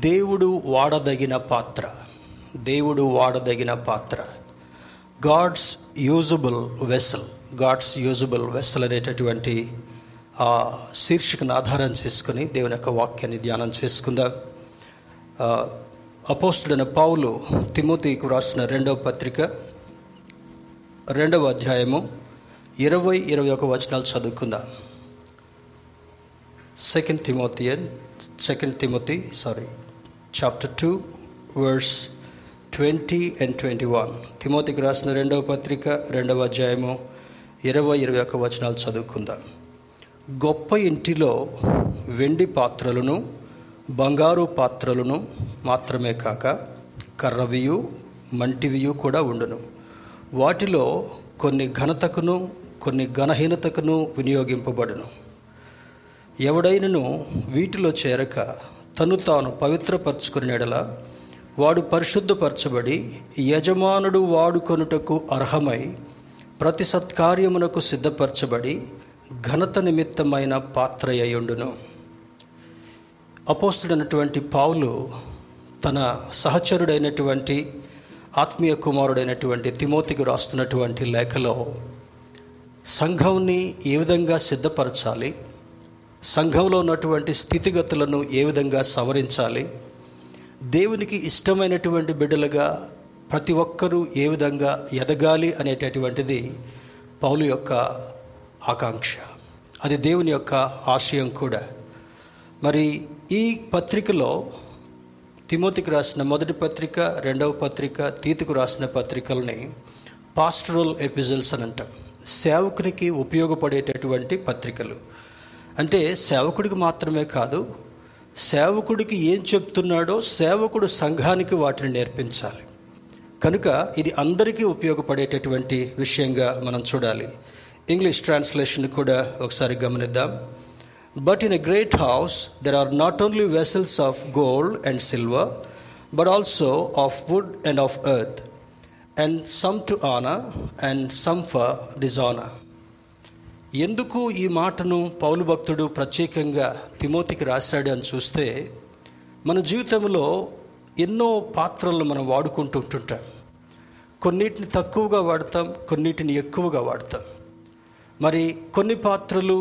దేవుడు వాడదగిన పాత్ర. దేవుడు వాడదగిన పాత్ర. God's usable vessel God's usable vessel అనేటటువంటి ఆ శీర్షికను ఆధారం చేసుకుని దేవుని యొక్క వాక్యాన్ని ధ్యానం చేసుకుందాం. ఆ, అపోస్తుడైన పావులు తిమోతికు రాసిన రెండవ పత్రిక రెండవ అధ్యాయము ఇరవై ఇరవై ఒక వచనాలు చదువుకుందాం. Second Timothy second Timothy sorry chapter two verse twenty and twenty one తిమోతికి రాసిన రెండవ పత్రిక రెండవ అధ్యాయము ఇరవై ఇరవై ఒక వచనాలు చదువుకుందాం. గొప్ప ఇంటిలో వెండి పాత్రలను బంగారు పాత్రలను మాత్రమే కాక కర్రవియు మంటివియు కూడా ఉండును. వాటిలో కొన్ని ఘనతకును కొన్ని ఘనహీనతకును వినియోగింపబడును. ఎవడైనను వీటిలో చేరక తను తాను పవిత్రపరచుకుని ఎడల వాడు పరిశుద్ధపరచబడి యజమానుడు వాడుకొనుటకు అర్హమై ప్రతి సత్కార్యమునకు సిద్ధపరచబడి ఘనత నిమిత్తమైన పాత్ర అయ్యుండును అపోస్తుడైనటువంటి పావులు తన సహచరుడైనటువంటి ఆత్మీయ కుమారుడైనటువంటి తిమోతికి రాస్తున్నటువంటి లేఖలో సంఘంని ఏ విధంగా సిద్ధపరచాలి? సంఘంలో ఉన్నటువంటి స్థితిగతులను ఏ విధంగా సవరించాలి? దేవునికి ఇష్టమైనటువంటి బిడ్డలుగా ప్రతి ఒక్కరూ ఏ విధంగా ఎదగాలి అనేటటువంటిది పౌలు యొక్క ఆకాంక్ష. అది దేవుని యొక్క ఆశయం కూడా. మరి ఈ పత్రికలో తిమోతికి రాసిన మొదటి పత్రిక రెండవ పత్రిక తీతుకు రాసిన పత్రికల్ని పాస్టరల్ ఎపిజల్స్ అని అంటాం. సేవకునికి ఉపయోగపడేటటువంటి పత్రికలు. అంటే సేవకుడికి మాత్రమే కాదు సేవకుడికి ఏం చెప్తున్నాడో సేవకుడు సంఘానికి వాటిని నేర్పించాలి. కనుక ఇది అందరికీ ఉపయోగపడేటటువంటి విషయంగా మనం చూడాలి. ఇంగ్లీష్ ట్రాన్స్లేషన్ కూడా ఒకసారి గమనిద్దాం. But in a great house there are not only vessels of gold and silver but also of wood and of earth and some to honour and some for dishonour ఎందుకు ఈ మాటను పౌలు భక్తుడు ప్రత్యేకంగా తిమోతికి రాశాడు అని చూస్తే మన జీవితంలో ఎన్నో పాత్రలను మనం వాడుకుంటూ ఉంటుంటాం. కొన్నిటిని తక్కువగా వాడతాం కొన్నిటిని ఎక్కువగా వాడతాం. మరి కొన్ని పాత్రలు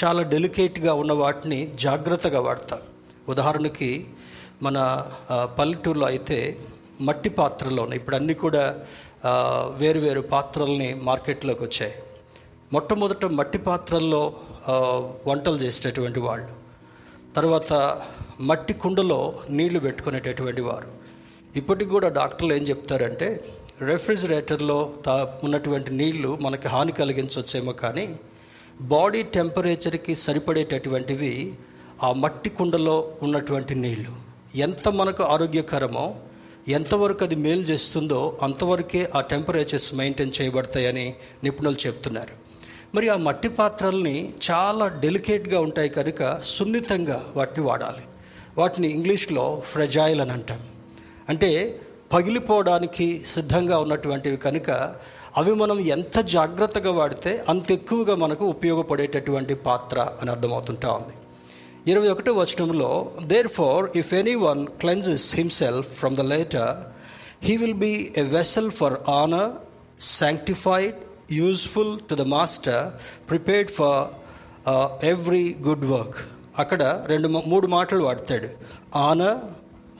చాలా డెలికేట్గా ఉన్న వాటిని జాగ్రత్తగా వాడతాం. ఉదాహరణకి మన పల్లెటూరులో అయితే మట్టి పాత్రలోనే ఇప్పుడు అన్నీ కూడా వేరు వేరు పాత్రల్ని మార్కెట్లోకి వచ్చాయి. మొట్టమొదట మట్టి పాత్రల్లో వంటలు చేసేటటువంటి వాళ్ళు. తర్వాత మట్టి కుండలో నీళ్ళు పెట్టుకునేటటువంటి వారు. ఇప్పటికి కూడా డాక్టర్లు ఏం చెప్తారంటే రెఫ్రిజిరేటర్లో తా ఉన్నటువంటి నీళ్ళు మనకి హాని కలిగించవచ్చేమో కానీ బాడీ టెంపరేచర్కి సరిపడేటటువంటివి ఆ మట్టి కుండలో ఉన్నటువంటి నీళ్ళు. ఎంత మనకు ఆరోగ్యకరమో ఎంతవరకు అది మేలు చేస్తుందో అంతవరకే ఆ టెంపరేచర్స్ మెయింటైన్ చేయబడతాయని నిపుణులు చెప్తున్నారు. మరి ఆ మట్టి పాత్రల్ని చాలా డెలికేట్గా ఉంటాయి కనుక సున్నితంగా వాటిని వాడాలి. వాటిని ఇంగ్లీష్లో ఫ్రెజైల్ అని అంటాం. అంటే పగిలిపోవడానికి సిద్ధంగా ఉన్నటువంటివి కనుక అవి మనం ఎంత జాగ్రత్తగా వాడితే అంత ఎక్కువగా మనకు ఉపయోగపడేటటువంటి పాత్ర అని అర్థమవుతుంటా ఉంది. ఇరవై ఒకటో వచనంలో therefore if any one cleanses himself from the latter he will be a vessel for honour sanctified useful to the master prepared for every good work అక్కడ రెండు మూడు మాటలు వాడతాడు. Honour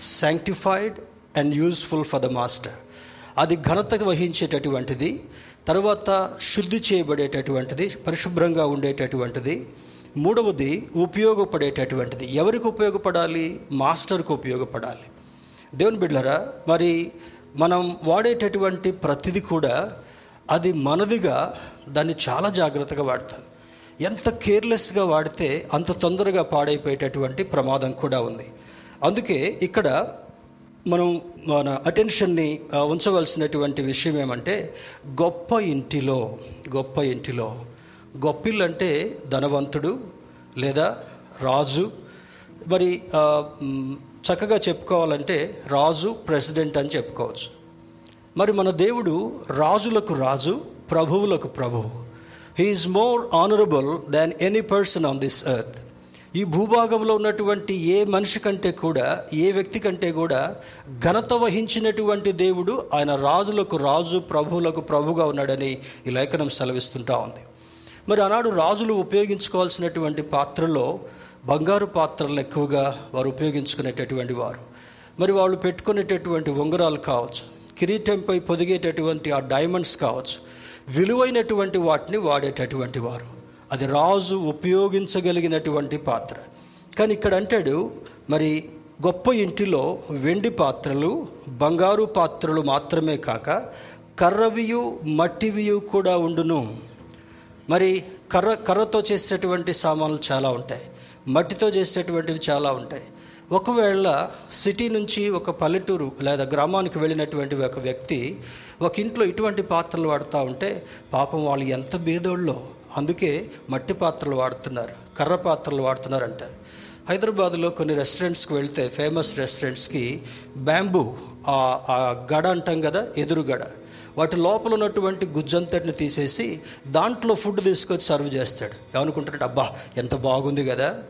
sanctified and useful for the master అది ఘనత వహించేటటువంటిది తర్వాత శుద్ధి చేయబడేటటువంటిది పరిశుభ్రంగా ఉండేటటువంటిది. మూడవది ఉపయోగపడేటటువంటిది. ఎవరికి ఉపయోగపడాలి? మాస్టర్కు ఉపయోగపడాలి. దేవుని బిడ్లరా మరి మనం వాడేటటువంటి ప్రతిది కూడా అది మనదిగా దాన్ని చాలా జాగ్రత్తగా వాడతాం ఎంత కేర్లెస్గా వాడితే అంత తొందరగా పాడైపోయేటటువంటి ప్రమాదం కూడా ఉంది. అందుకే ఇక్కడ మనం మన అటెన్షన్ని ఉంచవలసినటువంటి విషయం ఏమంటే గొప్ప ఇంటిలో గొప్ప ఇంటిలో గొప్పిల్లు అంటే ధనవంతుడు లేదా రాజు. మరి చక్కగా చెప్పుకోవాలంటే రాజు ప్రెసిడెంట్ అని చెప్పుకోవచ్చు. మరి మన దేవుడు రాజులకు రాజు ప్రభువులకు ప్రభువు he is more honourable than any person on this earth ఈ భూభాగంలో ఉన్నటువంటి ఏ మనిషి కంటే కూడా ఏ వ్యక్తి కంటే కూడా ఘనత వహించినటువంటి దేవుడు ఆయన రాజులకు రాజు ప్రభువులకు ప్రభుగా ఉన్నాడని ఈ లేఖనం సెలవిస్తుంటా ఉంది. మరి ఆనాడు రాజులు ఉపయోగించుకోవాల్సినటువంటి పాత్రలో బంగారు పాత్రలు ఎక్కువగా వారు ఉపయోగించుకునేటటువంటి వారు. మరి వాళ్ళు పెట్టుకునేటటువంటి ఉంగరాలు కావచ్చు కిరీటంపై పొదిగేటటువంటి ఆ డైమండ్స్ కావచ్చు విలువైనటువంటి వాటిని వాడేటటువంటి వారు. అది రాజు ఉపయోగించగలిగినటువంటి పాత్ర. కానీ ఇక్కడ అంటాడు మరి గొప్ప ఇంటిలో వెండి పాత్రలు బంగారు పాత్రలు మాత్రమే కాక కర్రవియు మట్టివియు కూడా ఉండును. మరి కర్ర కర్రతో చేసేటటువంటి సామాన్లు చాలా ఉంటాయి. మట్టితో చేసేటటువంటివి చాలా ఉంటాయి. ఒకవేళ సిటీ నుంచి ఒక పల్లెటూరు లేదా గ్రామానికి వెళ్ళినటువంటి ఒక వ్యక్తి ఒక ఇంట్లో ఇటువంటి పాత్రలు వాడుతూ ఉంటే పాపం వాళ్ళు ఎంత బేదోళ్ళో అందుకే మట్టి పాత్రలు వాడుతున్నారు కర్ర పాత్రలు వాడుతున్నారు అంటారు హైదరాబాద్లో కొన్ని రెస్టారెంట్స్కి వెళ్తే ఫేమస్ రెస్టారెంట్స్కి బ్యాంబూ ఆ గడ అంటాం కదా ఎదురు గడ. వాటి లోపల ఉన్నటువంటి గుజ్జంతటిని తీసేసి దాంట్లో ఫుడ్ తీసుకొచ్చి సర్వ్ చేస్తాడు. ఏమనుకుంటాడంటే అబ్బా ఎంత బాగుంది కదా.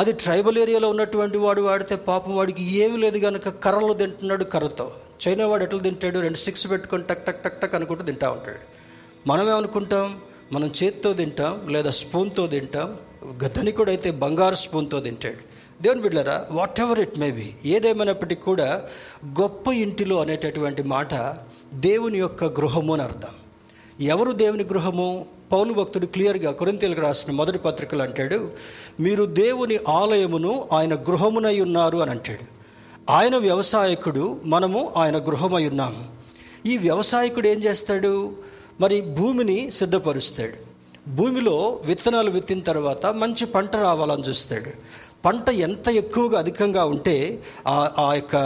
అది ట్రైబల్ ఏరియాలో ఉన్నటువంటి వాడు వాడితే పాపం వాడికి ఏమి లేదు కనుక కర్రలు తింటున్నాడు కర్రతో. చైనా వాడు ఎట్లా తింటాడు? రెండు స్టిక్స్ పెట్టుకొని టక్ టక్ టక్ టక్ అనుకుంటూ తింటా ఉంటాడు. మనం ఏమనుకుంటాం? మనం చేత్తో తింటాం లేదా స్పూన్తో తింటాం. ధనికుడు అయితే బంగారు స్పూన్తో తింటాడు. దేవుని బిడ్డరా whatever it may be ఏదేమైనప్పటికీ కూడా గొప్ప ఇంటిలో అనేటటువంటి మాట దేవుని యొక్క గృహము అని అర్థం. ఎవరు దేవుని గృహము? పౌలు భక్తుడు క్లియర్గా కొరింతలకు రాసిన మొదటి పత్రికలు అంటాడు మీరు దేవుని ఆలయమును ఆయన గృహమునై ఉన్నారు అని అంటాడు. ఆయన వ్యవసాయకుడు మనము ఆయన గృహమై ఉన్నాము ఈ వ్యవసాయకుడు ఏం చేస్తాడు? మరి భూమిని సిద్ధపరుస్తాడు. భూమిలో విత్తనాలు విత్తిన తర్వాత మంచి పంట రావాలని చూస్తాడు. పంట ఎంత ఎక్కువగా అధికంగా ఉంటే ఆ యొక్క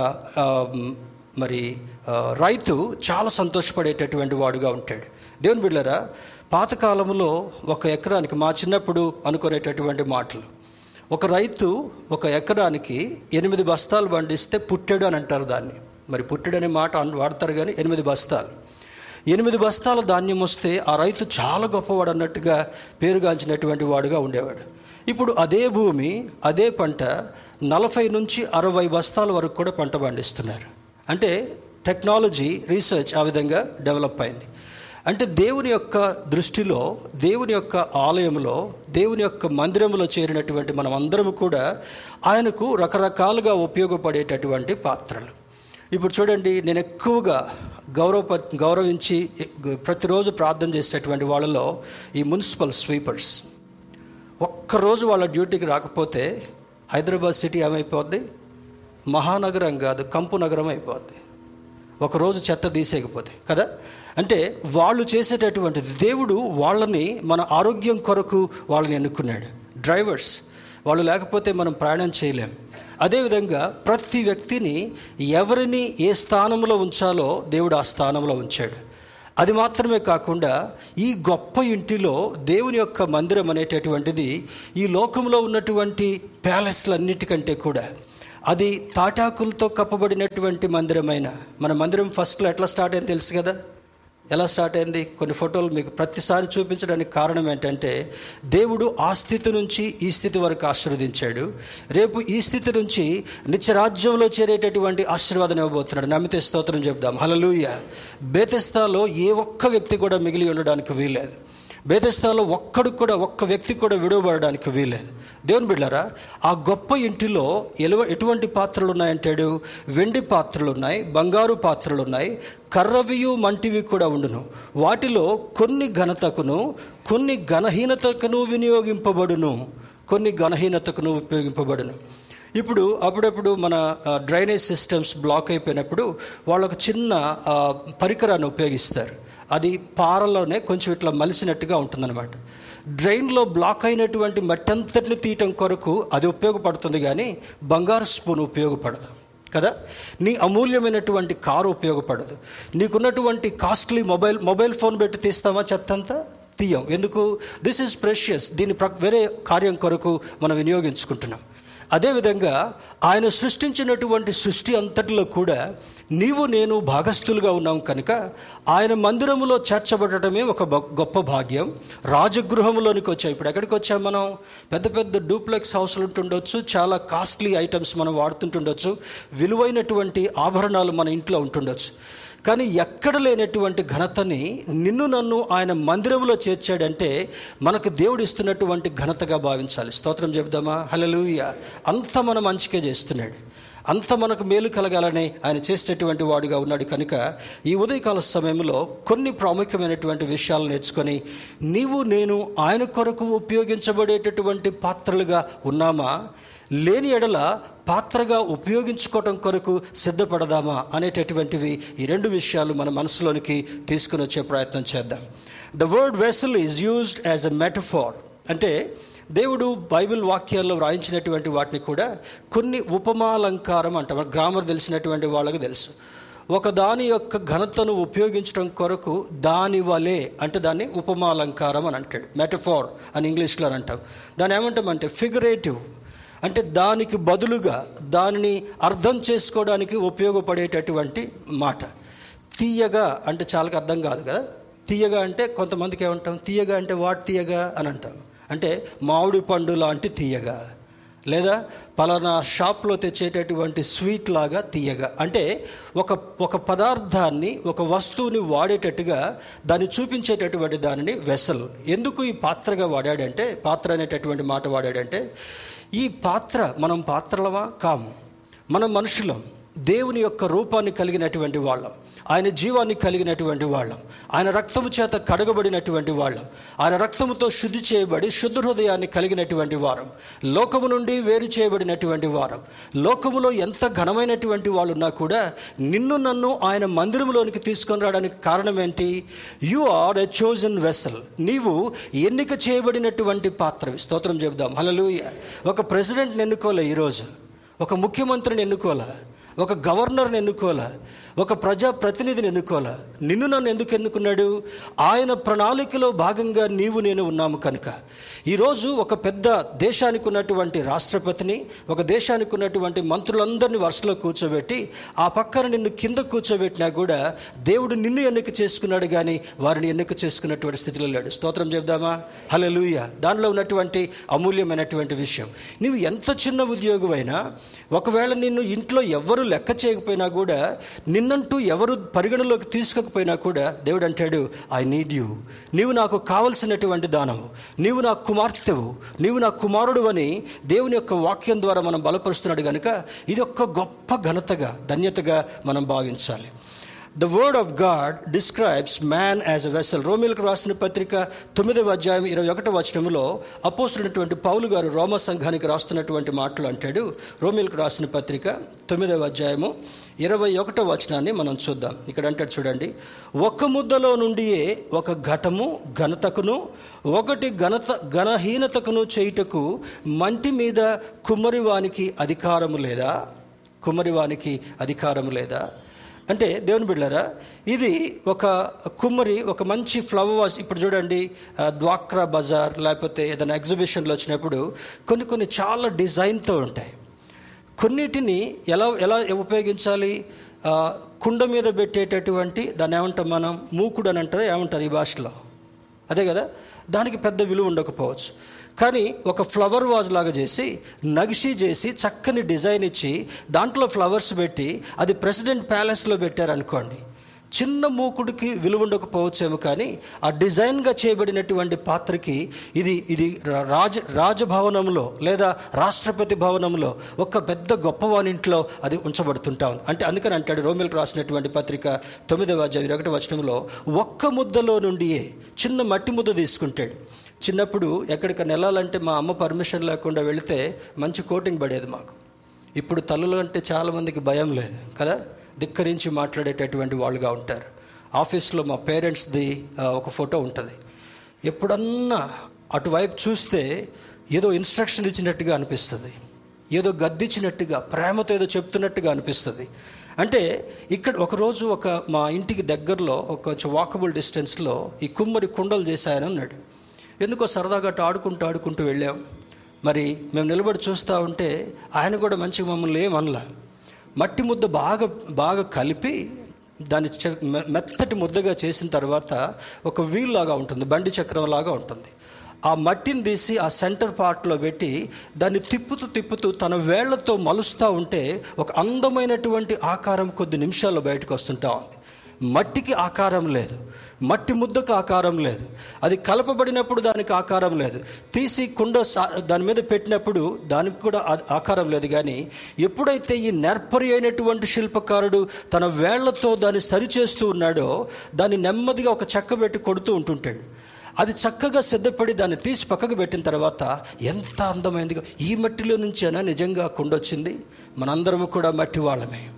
మరి రైతు చాలా సంతోషపడేటటువంటి వాడుగా ఉంటాడు. దేవుని బిళ్ళరా పాతకాలంలో ఒక ఎకరానికి మా చిన్నప్పుడు అనుకునేటటువంటి మాటలు. ఒక రైతు ఒక ఎకరానికి ఎనిమిది బస్తాలు పండిస్తే పుట్టెడు అని అంటారు దాన్ని. మరి పుట్టెడు అనే మాట వాడతారు కానీ ఎనిమిది బస్తాలు. ఎనిమిది బస్తాల ధాన్యం వస్తే ఆ రైతు చాలా గొప్పవాడు అన్నట్టుగా పేరుగాంచినటువంటి వాడుగా ఉండేవాడు. ఇప్పుడు అదే భూమి అదే పంట నలభై నుంచి అరవై బస్తాల వరకు కూడా పంట పండిస్తున్నారు. అంటే టెక్నాలజీ రీసెర్చ్ ఆ విధంగా డెవలప్ అయింది. అంటే దేవుని యొక్క దృష్టిలో దేవుని యొక్క ఆలయంలో దేవుని యొక్క మందిరంలో చేరినటువంటి మనం అందరం కూడా ఆయనకు రకరకాలుగా ఉపయోగపడేటటువంటి పాత్రలు. ఇప్పుడు చూడండి నేను ఎక్కువగా గౌరవ గౌరవించి ప్రతిరోజు ప్రార్థన చేసేటటువంటి వాళ్ళలో ఈ మున్సిపల్ స్వీపర్స్. ఒక్కరోజు వాళ్ళ డ్యూటీకి రాకపోతే హైదరాబాద్ సిటీ ఏమైపోద్ది? మహానగరం కాదు కంపు నగరం అయిపోద్ది. ఒకరోజు చెత్త తీసేయకపోతే కదా? అంటే వాళ్ళు చేసేటటువంటిది. దేవుడు వాళ్ళని మన ఆరోగ్యం కొరకు వాళ్ళని ఎన్నుకున్నాడు. డ్రైవర్స్. వాళ్ళు లేకపోతే మనం ప్రయాణం చేయలేం. అదేవిధంగా ప్రతి వ్యక్తిని ఎవరిని ఏ స్థానంలో ఉంచాలో దేవుడు ఆ స్థానంలో ఉంచాడు. అది మాత్రమే కాకుండా ఈ గొప్ప ఇంటిలో దేవుని యొక్క మందిరం అనేటటువంటిది ఈ లోకంలో ఉన్నటువంటి ప్యాలెస్లన్నిటికంటే కూడా అది తాటాకులతో కప్పబడినటువంటి మందిరమైన మన మందిరం ఫస్ట్లో ఎట్లా స్టార్ట్ అయింది తెలుసు కదా? ఎలా స్టార్ట్ అయింది? కొన్ని ఫోటోలు మీకు ప్రతిసారి చూపించడానికి కారణం ఏంటంటే దేవుడు ఆ స్థితి నుంచి ఈ స్థితి వరకు ఆశీర్వదించాడు. రేపు ఈ స్థితి నుంచి నిత్యరాజ్యంలో చేరేటటువంటి ఆశీర్వాదం ఇవ్వబోతున్నాడు. నమ్మితే స్తోత్రం చెప్దాం. హలలుయ బేతెస్తాలో ఏ ఒక్క వ్యక్తి కూడా మిగిలి ఉండడానికి వీలేదు బేదస్థాలో ఒక్కడు కూడా ఒక్క వ్యక్తి కూడా విడవబడడానికి వీలేదు దేవుని బిడ్డారా ఆ గొప్ప ఇంటిలో ఎలువ ఎటువంటి పాత్రలు ఉన్నాయంటాడు? వెండి పాత్రలు ఉన్నాయి బంగారు పాత్రలు ఉన్నాయి కర్రవియు మంటివి కూడా ఉండును. వాటిలో కొన్ని ఘనతకును కొన్ని ఘనహీనతకును వినియోగింపబడును. కొన్ని ఘనహీనతకును ఉపయోగింపబడును. ఇప్పుడు అప్పుడప్పుడు మన డ్రైనేజ్ సిస్టమ్స్ బ్లాక్ అయిపోయినప్పుడు వాళ్ళకు చిన్న పరికరాన్ని ఉపయోగిస్తారు. అది పారలోనే కొంచెం ఇట్లా మలిసినట్టుగా ఉంటుందన్నమాట. డ్రైన్లో బ్లాక్ అయినటువంటి మట్టంతటిని తీయటం కొరకు అది ఉపయోగపడుతుంది కానీ బంగారు స్పూన్ ఉపయోగపడదు. కదా? నీ అమూల్యమైనటువంటి కారు ఉపయోగపడదు. నీకున్నటువంటి కాస్ట్లీ మొబైల్ మొబైల్ ఫోన్ పెట్టి తీస్తామా చెత్తంతా? తీయం. ఎందుకు? దిస్ ఈజ్ ప్రెషియస్ దీని వేరే కార్యం కొరకు మనం వినియోగించుకుంటున్నాం. అదేవిధంగా ఆయన సృష్టించినటువంటి సృష్టి అంతటిలో కూడా నీవు నేను భాగస్థులుగా ఉన్నాం కనుక ఆయన మందిరములో చేర్చబడటమే ఒక గొప్ప భాగ్యం. రాజగృహంలోనికి వచ్చాం. ఇప్పుడు ఎక్కడికి వచ్చాం మనం? పెద్ద పెద్ద డూప్లెక్స్ హౌస్లు ఉంటుండొచ్చు చాలా కాస్ట్లీ ఐటమ్స్ మనం వాడుతుంటుండొచ్చు విలువైనటువంటి ఆభరణాలు మన ఇంట్లో ఉంటుండొచ్చు. కానీ ఎక్కడ లేనటువంటి ఘనతని నిన్ను నన్ను ఆయన మందిరంలో చేర్చాడంటే మనకు దేవుడు ఇస్తున్నటువంటి ఘనతగా భావించాలి. స్తోత్రం చెబుదామా? హలలుయ అంత మన మంచికే చేస్తున్నాడు. అంత మనకు మేలు కలగాలని ఆయన చేసేటటువంటి వాడుగా ఉన్నాడు కనుక ఈ ఉదయకాల సమయంలో కొన్ని ప్రాముఖ్యమైనటువంటి విషయాలు నేర్చుకొని నీవు నేను ఆయన కొరకు ఉపయోగించబడేటటువంటి పాత్రలుగా ఉన్నామా? లేని ఎడల పాత్రగా ఉపయోగించుకోవటం కొరకు సిద్ధపడదామా? అనేటటువంటివి ఈ రెండు విషయాలు మన మనసులోనికి తీసుకుని వచ్చే ప్రయత్నం చేద్దాం. The word vessel is used as a metaphor అంటే దేవుడు బైబిల్ వాక్యాల్లో వ్రాయించినటువంటి వాటిని కూడా కొన్ని ఉపమాలంకారం అంటాం. గ్రామర్ తెలిసినటువంటి వాళ్ళకి తెలుసు. ఒక దాని యొక్క ఘనతను ఉపయోగించడం కొరకు దాని వలె అంటే దాన్ని ఉపమాలంకారం అని అంటాడు. మెటఫార్ అని ఇంగ్లీష్లో అని అంటాం. దాన్ని ఏమంటామంటే ఫిగరేటివ్ అంటే దానికి బదులుగా దానిని అర్థం చేసుకోవడానికి ఉపయోగపడేటటువంటి మాట. తీయగా అంటే చాలా అర్థం కాదు కదా. తీయగా అంటే కొంతమందికి ఏమంటాం? తీయగా అంటే వాట్ తీయగా అని అంటాం. అంటే మామిడి పండు లాంటి తీయగా లేదా పలానా షాప్లో తెచ్చేటటువంటి స్వీట్ లాగా తీయగా. అంటే ఒక ఒక పదార్థాన్ని ఒక వస్తువుని వాడేటట్టుగా దాన్ని చూపించేటటువంటి దానిని వెసల్. ఎందుకు ఈ పాత్రగా వాడాడంటే పాత్ర అనేటటువంటి మాట వాడాడంటే ఈ పాత్ర మనం పాత్రలవా కాము. మనం మనుషులం. దేవుని యొక్క రూపాన్ని కలిగినటువంటి వాళ్ళం. ఆయన జీవాన్ని కలిగినటువంటి వాళ్ళం. ఆయన రక్తము చేత కడగబడినటువంటి వాళ్ళం. ఆయన రక్తముతో శుద్ధి చేయబడి శుద్ధ హృదయాన్ని కలిగినటువంటి వారం. లోకము నుండి వేరు చేయబడినటువంటి వారం. లోకములో ఎంత ఘనమైనటువంటి వాళ్ళు ఉన్నా కూడా నిన్ను నన్ను ఆయన మందిరంలోనికి తీసుకొని రావడానికి కారణం ఏంటి? You are a chosen vessel నీవు ఎన్నిక చేయబడినటువంటి పాత్రవి. స్తోత్రం చెబుదాం. హల్లెలూయా. ఒక ప్రెసిడెంట్ని ఎన్నుకోలే ఈరోజు? ఒక ముఖ్యమంత్రిని ఎన్నుకోలే ఒక గవర్నర్ని ఎన్నుకోలే ఒక ప్రజా ప్రతినిధిని ఎన్నుకోలే నిన్ను నన్ను ఎందుకు ఎన్నుకున్నాడు? ఆయన ప్రణాళికలో భాగంగా నీవు నేను ఉన్నాము కనుక. ఈరోజు ఒక పెద్ద దేశానికి ఉన్నటువంటి రాష్ట్రపతిని ఒక దేశానికి ఉన్నటువంటి మంత్రులందరినీ వరుసలో కూర్చోబెట్టి ఆ పక్కన నిన్ను కింద కూర్చోబెట్టినా కూడా దేవుడు నిన్ను ఎన్నిక చేసుకున్నాడు కానీ వారిని ఎన్నిక చేసుకున్నటువంటి స్థితిలో లేడు. స్తోత్రం చెప్దామా హలలుయ దానిలో ఉన్నటువంటి అమూల్యమైనటువంటి విషయం. నీవు ఎంత చిన్న ఉద్యోగమైనా ఒకవేళ నిన్ను ఇంట్లో ఎవరు లెక్క చేయకపోయినా కూడా నిన్ను నిన్నంటూ ఎవరు పరిగణలోకి తీసుకోకపోయినా కూడా దేవుడు అంటాడు ఐ నీడ్ యూ నీవు నాకు కావలసినటువంటి దానము నీవు నా కుమార్తెవు. నీవు నా కుమారుడు అని దేవుని యొక్క వాక్యం ద్వారా మనం బలపరుస్తున్నాడు కనుక ఇది ఒక గొప్ప ఘనతగా ధన్యతగా మనం భావించాలి. The word of God describes man as a vessel రోమిలకు రాసిన పత్రిక తొమ్మిదవ అధ్యాయం ఇరవై ఒకటో వచనంలో అపోస్తున్నటువంటి పౌలు గారు రోమ సంఘానికి రాస్తున్నటువంటి మాటలు అంటాడు. రోమిలకు రాసిన పత్రిక తొమ్మిదవ అధ్యాయము ఇరవై ఒకటో వచనాన్ని మనం చూద్దాం. ఇక్కడ అంటాడు చూడండి. ఒక ముద్దలో నుండియే ఒక ఘటము ఘనతకును ఒకటి ఘనత ఘనహీనతకును చేయుటకు మంటి మీద కుమ్మరివానికి అధికారము లేదా? కుమ్మరివానికి అధికారము లేదా? అంటే దేవుని బిడ్డారా ఇది ఒక కుమ్మరి ఒక మంచి ఫ్లవర్ వాజ్ ఇప్పుడు చూడండి ద్వాక్రా బజార్ లేకపోతే ఏదైనా ఎగ్జిబిషన్లో వచ్చినప్పుడు కొన్ని కొన్ని చాలా డిజైన్తో ఉంటాయి. కొన్నిటిని ఎలా ఎలా ఉపయోగించాలి? కుండ మీద పెట్టేటటువంటి దాన్ని ఏమంటాం మనం? మూకుడు అని అంటారు ఏమంటారు ఈ భాషలో? అదే కదా? దానికి పెద్ద విలువ ఉండకపోవచ్చు. కానీ ఒక ఫ్లవర్ వాజ్ లాగా చేసి నగిషి చేసి చక్కని డిజైన్ ఇచ్చి దాంట్లో ఫ్లవర్స్ పెట్టి అది ప్రెసిడెంట్ ప్యాలెస్లో పెట్టారనుకోండి. చిన్న మూకుడికి విలువ ఉండకపోవచ్చేమో కానీ ఆ డిజైన్గా చేయబడినటువంటి పాత్రకి ఇది ఇది రాజ రాజభవనంలో లేదా రాష్ట్రపతి భవనంలో ఒక పెద్ద గొప్పవానింట్లో అది ఉంచబడుతుంటా ఉంది. అంటే అందుకని అంటాడు రోమిల్కి రాసినటువంటి పత్రిక తొమ్మిదవ అధ్యాయం ఒకటి వచనంలో ఒక్క ముద్దలో నుండియే చిన్న మట్టి ముద్ద తీసుకుంటాడు. చిన్నప్పుడు ఎక్కడికైనా వెళ్ళాలంటే మా అమ్మ పర్మిషన్ లేకుండా వెళితే మంచి కోటింగ్ పడేది మాకు. ఇప్పుడు తల్లులు అంటే చాలామందికి భయం లేదు కదా? ధిక్కరించి మాట్లాడేటటువంటి వాళ్ళుగా ఉంటారు. ఆఫీస్లో మా పేరెంట్స్ది ఒక ఫోటో ఉంటుంది. ఎప్పుడన్నా అటువైపు చూస్తే ఏదో ఇన్స్ట్రక్షన్ ఇచ్చినట్టుగా అనిపిస్తుంది. ఏదో గద్దిచ్చినట్టుగా ప్రేమతో ఏదో చెప్తున్నట్టుగా అనిపిస్తుంది. అంటే ఇక్కడ ఒకరోజు ఒక మా ఇంటికి దగ్గరలో ఒక కొంచెం వాకబుల్ డిస్టెన్స్లో ఈ కుమ్మరి కుండలు చేశాయని అన్నాడు. ఎందుకో సరదాగా అటు ఆడుకుంటూ ఆడుకుంటూ వెళ్ళాం. మరి మేము నిలబడి చూస్తూ ఉంటే ఆయన కూడా మంచిగా మమ్మల్ని ఏమనలా మట్టి ముద్ద బాగా బాగా కలిపి దాన్ని మెత్తటి ముద్దగా చేసిన తర్వాత ఒక వీల్ లాగా ఉంటుంది బండి చక్రం లాగా ఉంటుంది. ఆ మట్టిని తీసి ఆ సెంటర్ పార్ట్లో పెట్టి దాన్ని తిప్పుతూ తిప్పుతూ తన వేళ్ళతో మలుస్తూ ఉంటే ఒక అందమైనటువంటి ఆకారం కొద్ది నిమిషాల్లో బయటకు వస్తుంటా ఉంది. మట్టికి ఆకారం లేదు. మట్టి ముద్దకు ఆకారం లేదు. అది కలపబడినప్పుడు దానికి ఆకారం లేదు. తీసి కుండ సా- దాని మీద పెట్టినప్పుడు దానికి కూడా ఆకారం లేదు. కానీ ఎప్పుడైతే ఈ నెర్పరి అయినటువంటి శిల్పకారుడు తన వేళ్ళతో దాన్ని సరిచేస్తూ ఉన్నాడో దాన్ని నెమ్మదిగా ఒక చెక్క పెట్టి కొడుతూ ఉంటుంటాడు. అది చక్కగా సిద్ధపడి దాన్ని తీసి పక్కకు పెట్టిన తర్వాత ఎంత అందమైందిగా ఈ మట్టిలో నుంచేనా నిజంగా కుండ వచ్చింది మనందరము కూడా మట్టి వాళ్ళమే.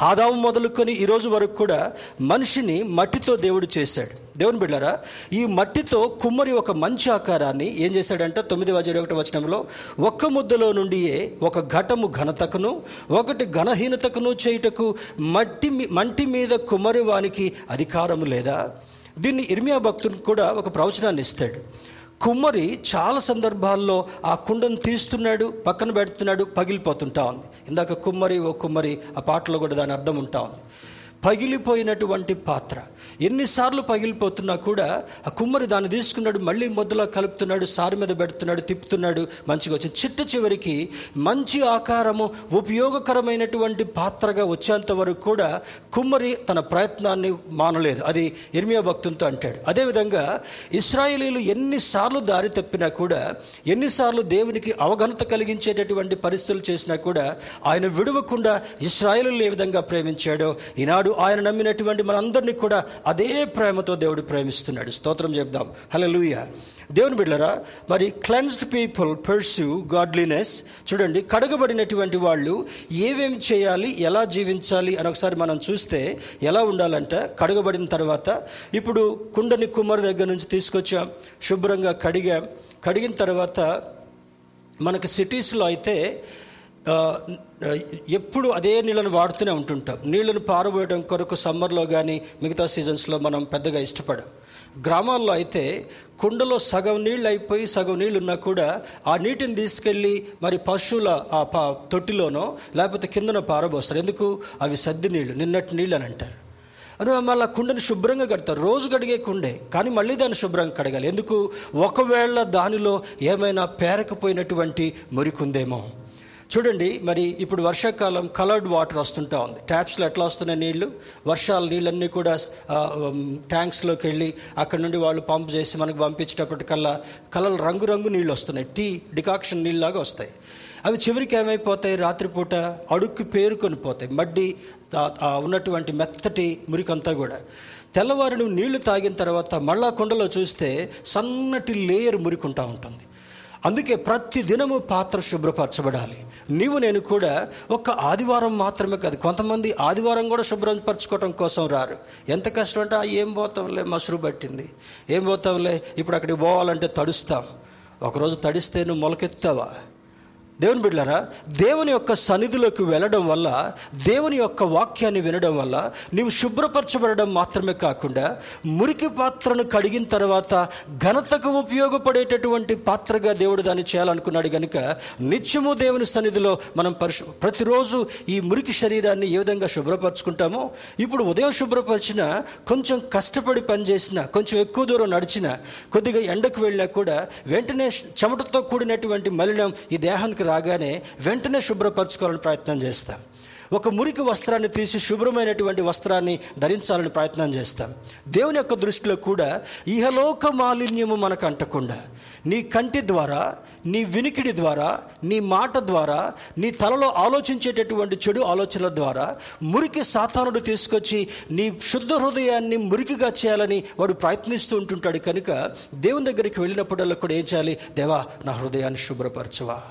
ఆదాము మొదలుకొని ఈరోజు వరకు కూడా మనిషిని మట్టితో దేవుడు చేశాడు. దేవుని బిడ్డారా ఈ మట్టితో కుమ్మరి ఒక మంచి ఆకారాన్ని ఏం చేశాడంటే తొమ్మిది వజర ఒకటి వచనంలో ఒక్క ముద్దలో నుండియే ఒక ఘటము ఘనతకును ఒకటి ఘనహీనతకును చేయుటకు మట్టి మంటి మీద కుమ్మరి వానికి అధికారము లేదా? దీన్ని ఇర్మియా భక్తునికి కూడా ఒక ప్రవచనాన్ని ఇస్తాడు. కుమ్మరి చాలా సందర్భాల్లో ఆ కుండను తీస్తున్నాడు పక్కన పెడుతున్నాడు పగిలిపోతుంటా ఉంది. ఇందాక కుమ్మరి ఓ కుమ్మరి ఆ పాటలో కూడా దాని అర్థం ఉంటా ఉంది. పగిలిపోయినటువంటి పాత్ర. ఎన్నిసార్లు పగిలిపోతున్నా కూడా ఆ కుమ్మరి దాన్ని తీసుకున్నాడు మళ్ళీ మొదలా కలుపుతున్నాడు సారి మీద పెడుతున్నాడు తిప్పుతున్నాడు మంచిగా వచ్చింది. చిట్ట చివరికి మంచి ఆకారము ఉపయోగకరమైనటువంటి పాత్రగా వచ్చేంత వరకు కూడా కుమ్మరి తన ప్రయత్నాన్ని మానలేదు. అది ఇర్మియా భక్తులతో అంటాడు. అదేవిధంగా ఇస్రాయేలీలు ఎన్నిసార్లు దారి తప్పినా కూడా ఎన్నిసార్లు దేవునికి అవగనత కలిగించేటటువంటి పరిస్థితులు చేసినా కూడా ఆయన విడవకుండా ఇస్రాయేలు ఏ విధంగా ప్రేమించాడో ఈనాడు ఆయన నమ్మినటువంటి మనందరినీ కూడా అదే ప్రేమతో దేవుడు ప్రేమిస్తున్నాడు. స్తోత్రం చెప్దాం. హలో లూయ దేవుని బిడ్డరా మరి క్లెన్స్డ్ పీపుల్ పర్స్యూ గాడ్లీనెస్ చూడండి కడగబడినటువంటి వాళ్ళు ఏమేమి చేయాలి ఎలా జీవించాలి అని ఒకసారి మనం చూస్తే ఎలా ఉండాలంటే? కడగబడిన తర్వాత ఇప్పుడు కుండని కుమ్మరి దగ్గర నుంచి తీసుకొచ్చాం శుభ్రంగా కడిగాం. కడిగిన తర్వాత మనకి సిటీస్లో అయితే ఎప్పుడు అదే నీళ్ళను వాడుతూనే ఉంటుంటాం. నీళ్ళను పారబోయడం కొరకు సమ్మర్లో కానీ మిగతా సీజన్స్లో మనం పెద్దగా ఇష్టపడం. గ్రామాల్లో అయితే కుండలో సగం నీళ్ళు అయిపోయి సగం నీళ్ళు ఉన్నా కూడా ఆ నీటిని తీసుకెళ్ళి మరి పశువుల ఆ పా తొట్టిలోనో లేకపోతే కిందనో పారబోస్తారు. ఎందుకు? అవి సద్ది నీళ్ళు నిన్నటి నీళ్ళు అని అంటారు. అని మళ్ళీ కుండని శుభ్రంగా కడతారు. రోజు కడిగే కుండే కానీ మళ్ళీ దాన్ని శుభ్రంగా కడగాలి. ఎందుకు? ఒకవేళ దానిలో ఏమైనా పేరకపోయినటువంటి మురికుందేమో. చూడండి మరి ఇప్పుడు వర్షాకాలం కలర్డ్ వాటర్ వస్తుంటా ఉంది. ట్యాప్స్లో ఎట్లా వస్తున్నాయి నీళ్ళు? వర్షాల నీళ్ళన్నీ కూడా ట్యాంక్స్లోకి వెళ్ళి అక్కడ నుండి వాళ్ళు పంప్ చేసి మనకు పంపించేటప్పటికల్లా కలర్ రంగురంగు నీళ్ళు వస్తున్నాయి. టీ డికాక్షన్ నీళ్ళలాగా వస్తాయి. అవి చివరికి ఏమైపోతాయి? రాత్రిపూట అడుక్కి పేరుకొని పోతాయి. మడ్డి ఉన్నటువంటి మెత్తటి మురికంతా కూడా. తెల్లవారు నువ్వు నీళ్ళు తాగిన తర్వాత మళ్ళా కుండలో చూస్తే సన్నటి లేయర్ మురికుంటా ఉంటుంది. అందుకే ప్రతి దినము పాత్ర శుభ్రపరచబడాలి. నీవు నేను కూడా ఒక్క ఆదివారం మాత్రమే కాదు కొంతమంది ఆదివారం కూడా శుభ్రపరచుకోవటం కోసం రారు. ఎంత కష్టం అంటే "ఆ, ఏం పోతాంలే మసురు పట్టింది. ఏం పోతాంలే ఇప్పుడు అక్కడికి పోవాలంటే తడుస్తాం. ఒకరోజు తడిస్తే నువ్వు మొలకెత్తావా? దేవుని బిడ్డారా దేవుని యొక్క సన్నిధిలోకి వెళ్ళడం వల్ల దేవుని యొక్క వాక్యాన్ని వినడం వల్ల నీవు శుభ్రపరచబడడం మాత్రమే కాకుండా మురికి పాత్రను కడిగిన తర్వాత ఘనతకు ఉపయోగపడేటటువంటి పాత్రగా దేవుడు దాన్ని చేయాలనుకున్నాడు కనుక నిత్యము దేవుని సన్నిధిలో మనం పరిశు ప్రతిరోజు ఈ మురికి శరీరాన్ని ఏ విధంగా శుభ్రపరచుకుంటామో ఇప్పుడు ఉదయం శుభ్రపరిచిన కొంచెం కష్టపడి పనిచేసిన కొంచెం ఎక్కువ దూరం నడిచిన కొద్దిగా ఎండకు వెళ్ళినా కూడా వెంటనే చెమటతో కూడినటువంటి మలినం ఈ దేహానికి రాగానే వెంటనే శుభ్రపరచుకోవాలని ప్రయత్నం చేస్తాం. ఒక మురికి వస్త్రాన్ని తీసి శుభ్రమైనటువంటి వస్త్రాన్ని ధరించాలని ప్రయత్నం చేస్తాం. దేవుని యొక్క దృష్టిలో కూడా ఇహలోక మాలిన్యము మనకు అంటకుండా నీ కంటి ద్వారా నీ వినికిడి ద్వారా నీ మాట ద్వారా నీ తలలో ఆలోచించేటటువంటి చెడు ఆలోచనల ద్వారా మురికి సాతానుడు తీసుకొచ్చి నీ శుద్ధ హృదయాన్ని మురికిగా చేయాలని వాడు ప్రయత్నిస్తూ ఉంటుంటాడు. కనుక దేవుని దగ్గరికి వెళ్ళినప్పుడల్లా కూడా ఏం చేయాలి? దేవా నా హృదయాన్ని శుభ్రపరచవా.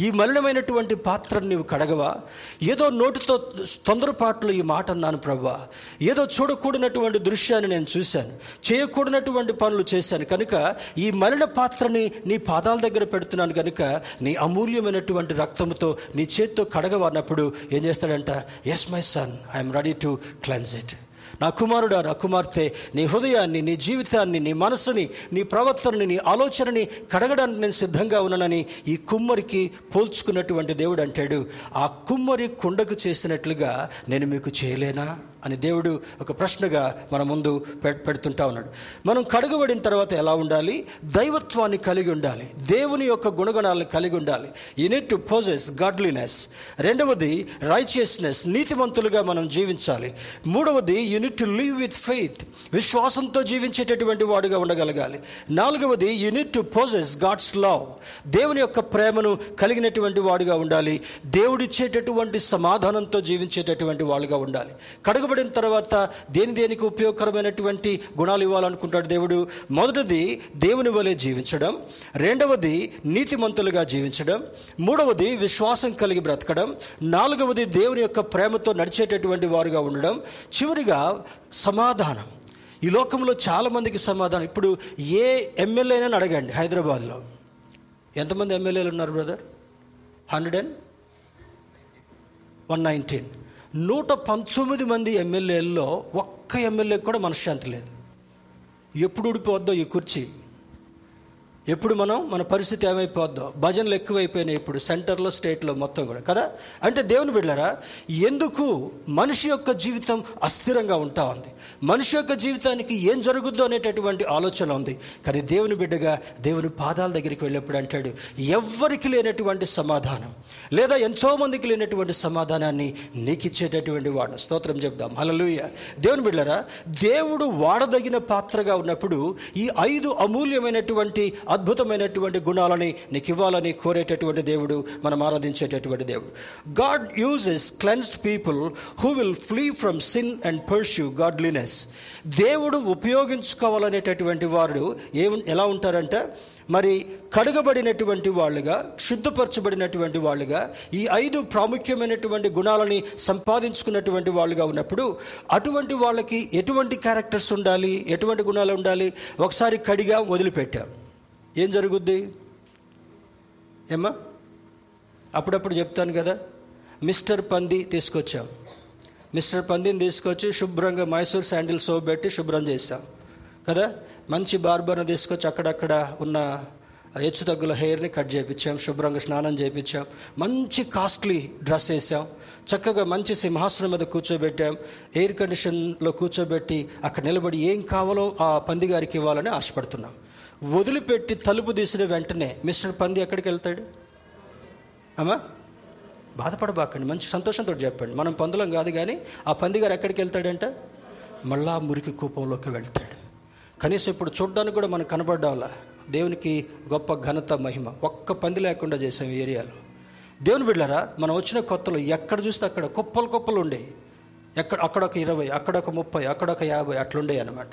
ఈ మలినమైనటువంటి పాత్రను నీవు కడగవా? ఏదో నోటితో తొందరపాట్లు ఈ మాట అన్నాను ప్రభా ఏదో చూడకూడనటువంటి దృశ్యాన్ని నేను చూశాను. చేయకూడనటువంటి పనులు చేశాను. కనుక ఈ మలిన పాత్రని నీ పాదాల దగ్గర పెడుతున్నాను కనుక నీ అమూల్యమైనటువంటి రక్తంతో నీ చేత్తో కడగవన్నప్పుడు ఏం చేస్తాడంట? Yes my son I'm ready to cleanse it నా కుమారుడా నా కుమార్తె నీ హృదయాన్ని నీ జీవితాన్ని నీ మనసుని నీ ప్రవర్తనని నీ ఆలోచనని కడగడానికి నేను సిద్ధంగా ఉన్నానని ఈ కుమ్మరికి పోల్చుకున్నటువంటి దేవుడు అంటాడు. ఆ కుమ్మరి కుండకు చేసినట్లుగా నేను మీకు చేయలేనా? అని దేవుడు ఒక ప్రశ్నగా మన ముందు పె- పెడుతుంటా ఉన్నాడు. మనం కడుగబడిన తర్వాత ఎలా ఉండాలి? దైవత్వాన్ని కలిగి ఉండాలి. దేవుని యొక్క గుణగణాలను కలిగి ఉండాలి. You need to possess godliness రెండవది రైచియస్నెస్ నీతిమంతులుగా మనం జీవించాలి. మూడవది you need to live with faith విశ్వాసంతో జీవించేటటువంటి వాడుగా ఉండగలగాలి. నాలుగవది you need to possess God's love దేవుని యొక్క ప్రేమను కలిగినటువంటి వాడుగా ఉండాలి. దేవుడిచ్చేటటువంటి సమాధానంతో జీవించేటటువంటి వాళ్ళుగా ఉండాలి. ఇవ్వబడిన తర్వాత దేని దేనికి ఉపయోగకరమైనటువంటి గుణాలు ఇవ్వాలనుకుంటాడు దేవుడు? మొదటిది దేవుని వలె జీవించడం రెండవది నీతిమంతులుగా జీవించడం మూడవది విశ్వాసం కలిగి బ్రతకడం నాలుగవది దేవుని యొక్క ప్రేమతో నడిచేటటువంటి వారుగా ఉండడం చివరిగా సమాధానం. ఈ లోకంలో చాలామందికి సమాధానం. ఇప్పుడు ఏ ఎమ్మెల్యేనని అడగండి హైదరాబాద్లో. ఎంతమంది ఎమ్మెల్యేలు ఉన్నారు brother? Hundred and? One nineteen. నూట పంతొమ్మిది మంది ఎమ్మెల్యేల్లో ఒక్క ఎమ్మెల్యేకి కూడా మనశ్శాంతి లేదు. ఎప్పుడు ఊడిపోద్దో ఈ కుర్చీ. ఎప్పుడు మనం మన పరిస్థితి ఏమైపోద్దో భజనలు ఎక్కువైపోయినాయి ఇప్పుడు సెంటర్లో స్టేట్లో మొత్తం కూడా కదా? అంటే దేవుని బిడ్డారా ఎందుకు మనిషి యొక్క జీవితం అస్థిరంగా ఉంటా ఉంది? మనిషి యొక్క జీవితానికి ఏం జరుగుద్దో అనేటటువంటి ఆలోచన ఉంది. కానీ దేవుని బిడ్డగా దేవుని పాదాల దగ్గరికి వెళ్ళినప్పుడు అంటాడు ఎవ్వరికి లేనటువంటి సమాధానం లేదా ఎంతోమందికి లేనటువంటి సమాధానాన్ని నీకు ఇచ్చేటటువంటి వాడు. స్తోత్రం చెప్దాం. హలలుయ దేవుని బిడ్డరా దేవుడు వాడదగిన పాత్రగా ఉన్నప్పుడు ఈ ఐదు అమూల్యమైనటువంటి అద్భుతమైనటువంటి గుణాలని నీకు ఇవ్వాలని కోరేటటువంటి దేవుడు మనం ఆరాధించేటటువంటి దేవుడు. God uses cleansed people who will flee from sin and pursue godliness దేవుడు ఉపయోగించుకోవాలనేటటువంటి వారు ఏ ఎలా ఉంటారంటే? మరి కడగబడినటువంటి వాళ్ళుగా శుద్ధపరచబడినటువంటి వాళ్ళుగా ఈ ఐదు ప్రాముఖ్యమైనటువంటి గుణాలని సంపాదించుకున్నటువంటి వాళ్ళుగా ఉన్నప్పుడు అటువంటి వాళ్ళకి ఎటువంటి క్యారెక్టర్స్ ఉండాలి? ఎటువంటి గుణాలు ఉండాలి? ఒకసారి కడిగా వదిలిపెట్టాం. ఏం జరుగుద్ది? ఏమ్మా? అప్పుడప్పుడు చెప్తాను కదా. మిస్టర్ పంది తీసుకొచ్చాం. మిస్టర్ పందిని తీసుకొచ్చి శుభ్రంగా మైసూర్ శాండిల్ సోప్ పెట్టి శుభ్రం చేస్తాం. కదా? మంచి బార్బర్ని తీసుకొచ్చి అక్కడక్కడ ఉన్న హెచ్చు తగ్గుల హెయిర్ని కట్ చేయించాం శుభ్రంగా స్నానం చేయించాం మంచి కాస్ట్లీ డ్రెస్ వేసాం. చక్కగా మంచి సింహాసనం మీద కూర్చోబెట్టాం. ఎయిర్ కండిషన్లో కూర్చోబెట్టి అక్కడ నిలబడి ఏం కావాలో ఆ పంది గారికి ఇవ్వాలని ఆశపడుతున్నాం. వదిలిపెట్టి తలుపు తీసిన వెంటనే మిస్టర్ పంది ఎక్కడికి వెళ్తాడు? అమ్మా బాధపడబాకండి మంచి సంతోషంతో చెప్పండి. మనం పందులం కాదు కానీ ఆ పంది గారు ఎక్కడికి వెళ్తాడంట? మళ్ళా మురికి కూపంలోకి వెళ్తాడు. కనీసం ఇప్పుడు చూడడానికి కూడా మనం కనబడ్డంలా? దేవునికి గొప్ప ఘనత మహిమ. ఒక్క పంది లేకుండా చేసాం ఏరియాలో. దేవుని బిడ్డారా మనం వచ్చిన కొత్తలో ఎక్కడ చూస్తే అక్కడ కుప్పలు కుప్పలు ఉండేవి ఎక్కడ అక్కడొక ఇరవై అక్కడొక ముప్పై అక్కడొక యాభై అట్లుండే అనమాట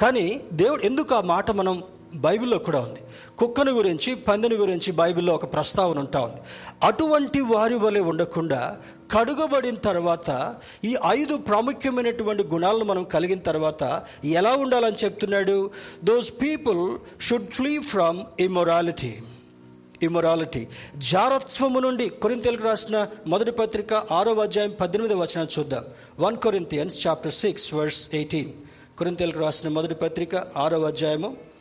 కానీ దేవుడు ఎందుకు ఆ మాట మనం బైబిల్లో కూడా ఉంది. కుక్కను గురించి పందిని గురించి బైబిల్లో ఒక ప్రస్తావన ఉంటా ఉంది. అటువంటి వారి వలె ఉండకుండా కడుగబడిన తర్వాత ఈ ఐదు ప్రాముఖ్యమైనటువంటి గుణాలను మనం కలిగిన తర్వాత ఎలా ఉండాలని చెప్తున్నాడు? Those people should flee from immorality immorality జారత్వము నుండి కొరింతలకు రాసిన మొదటి పత్రిక ఆరో అధ్యాయం పద్దెనిమిది వచనం చూద్దాం. One Corinthians chapter six verse eighteen కొరింతలకు రాసిన మొదటి పత్రిక ఆరో అధ్యాయము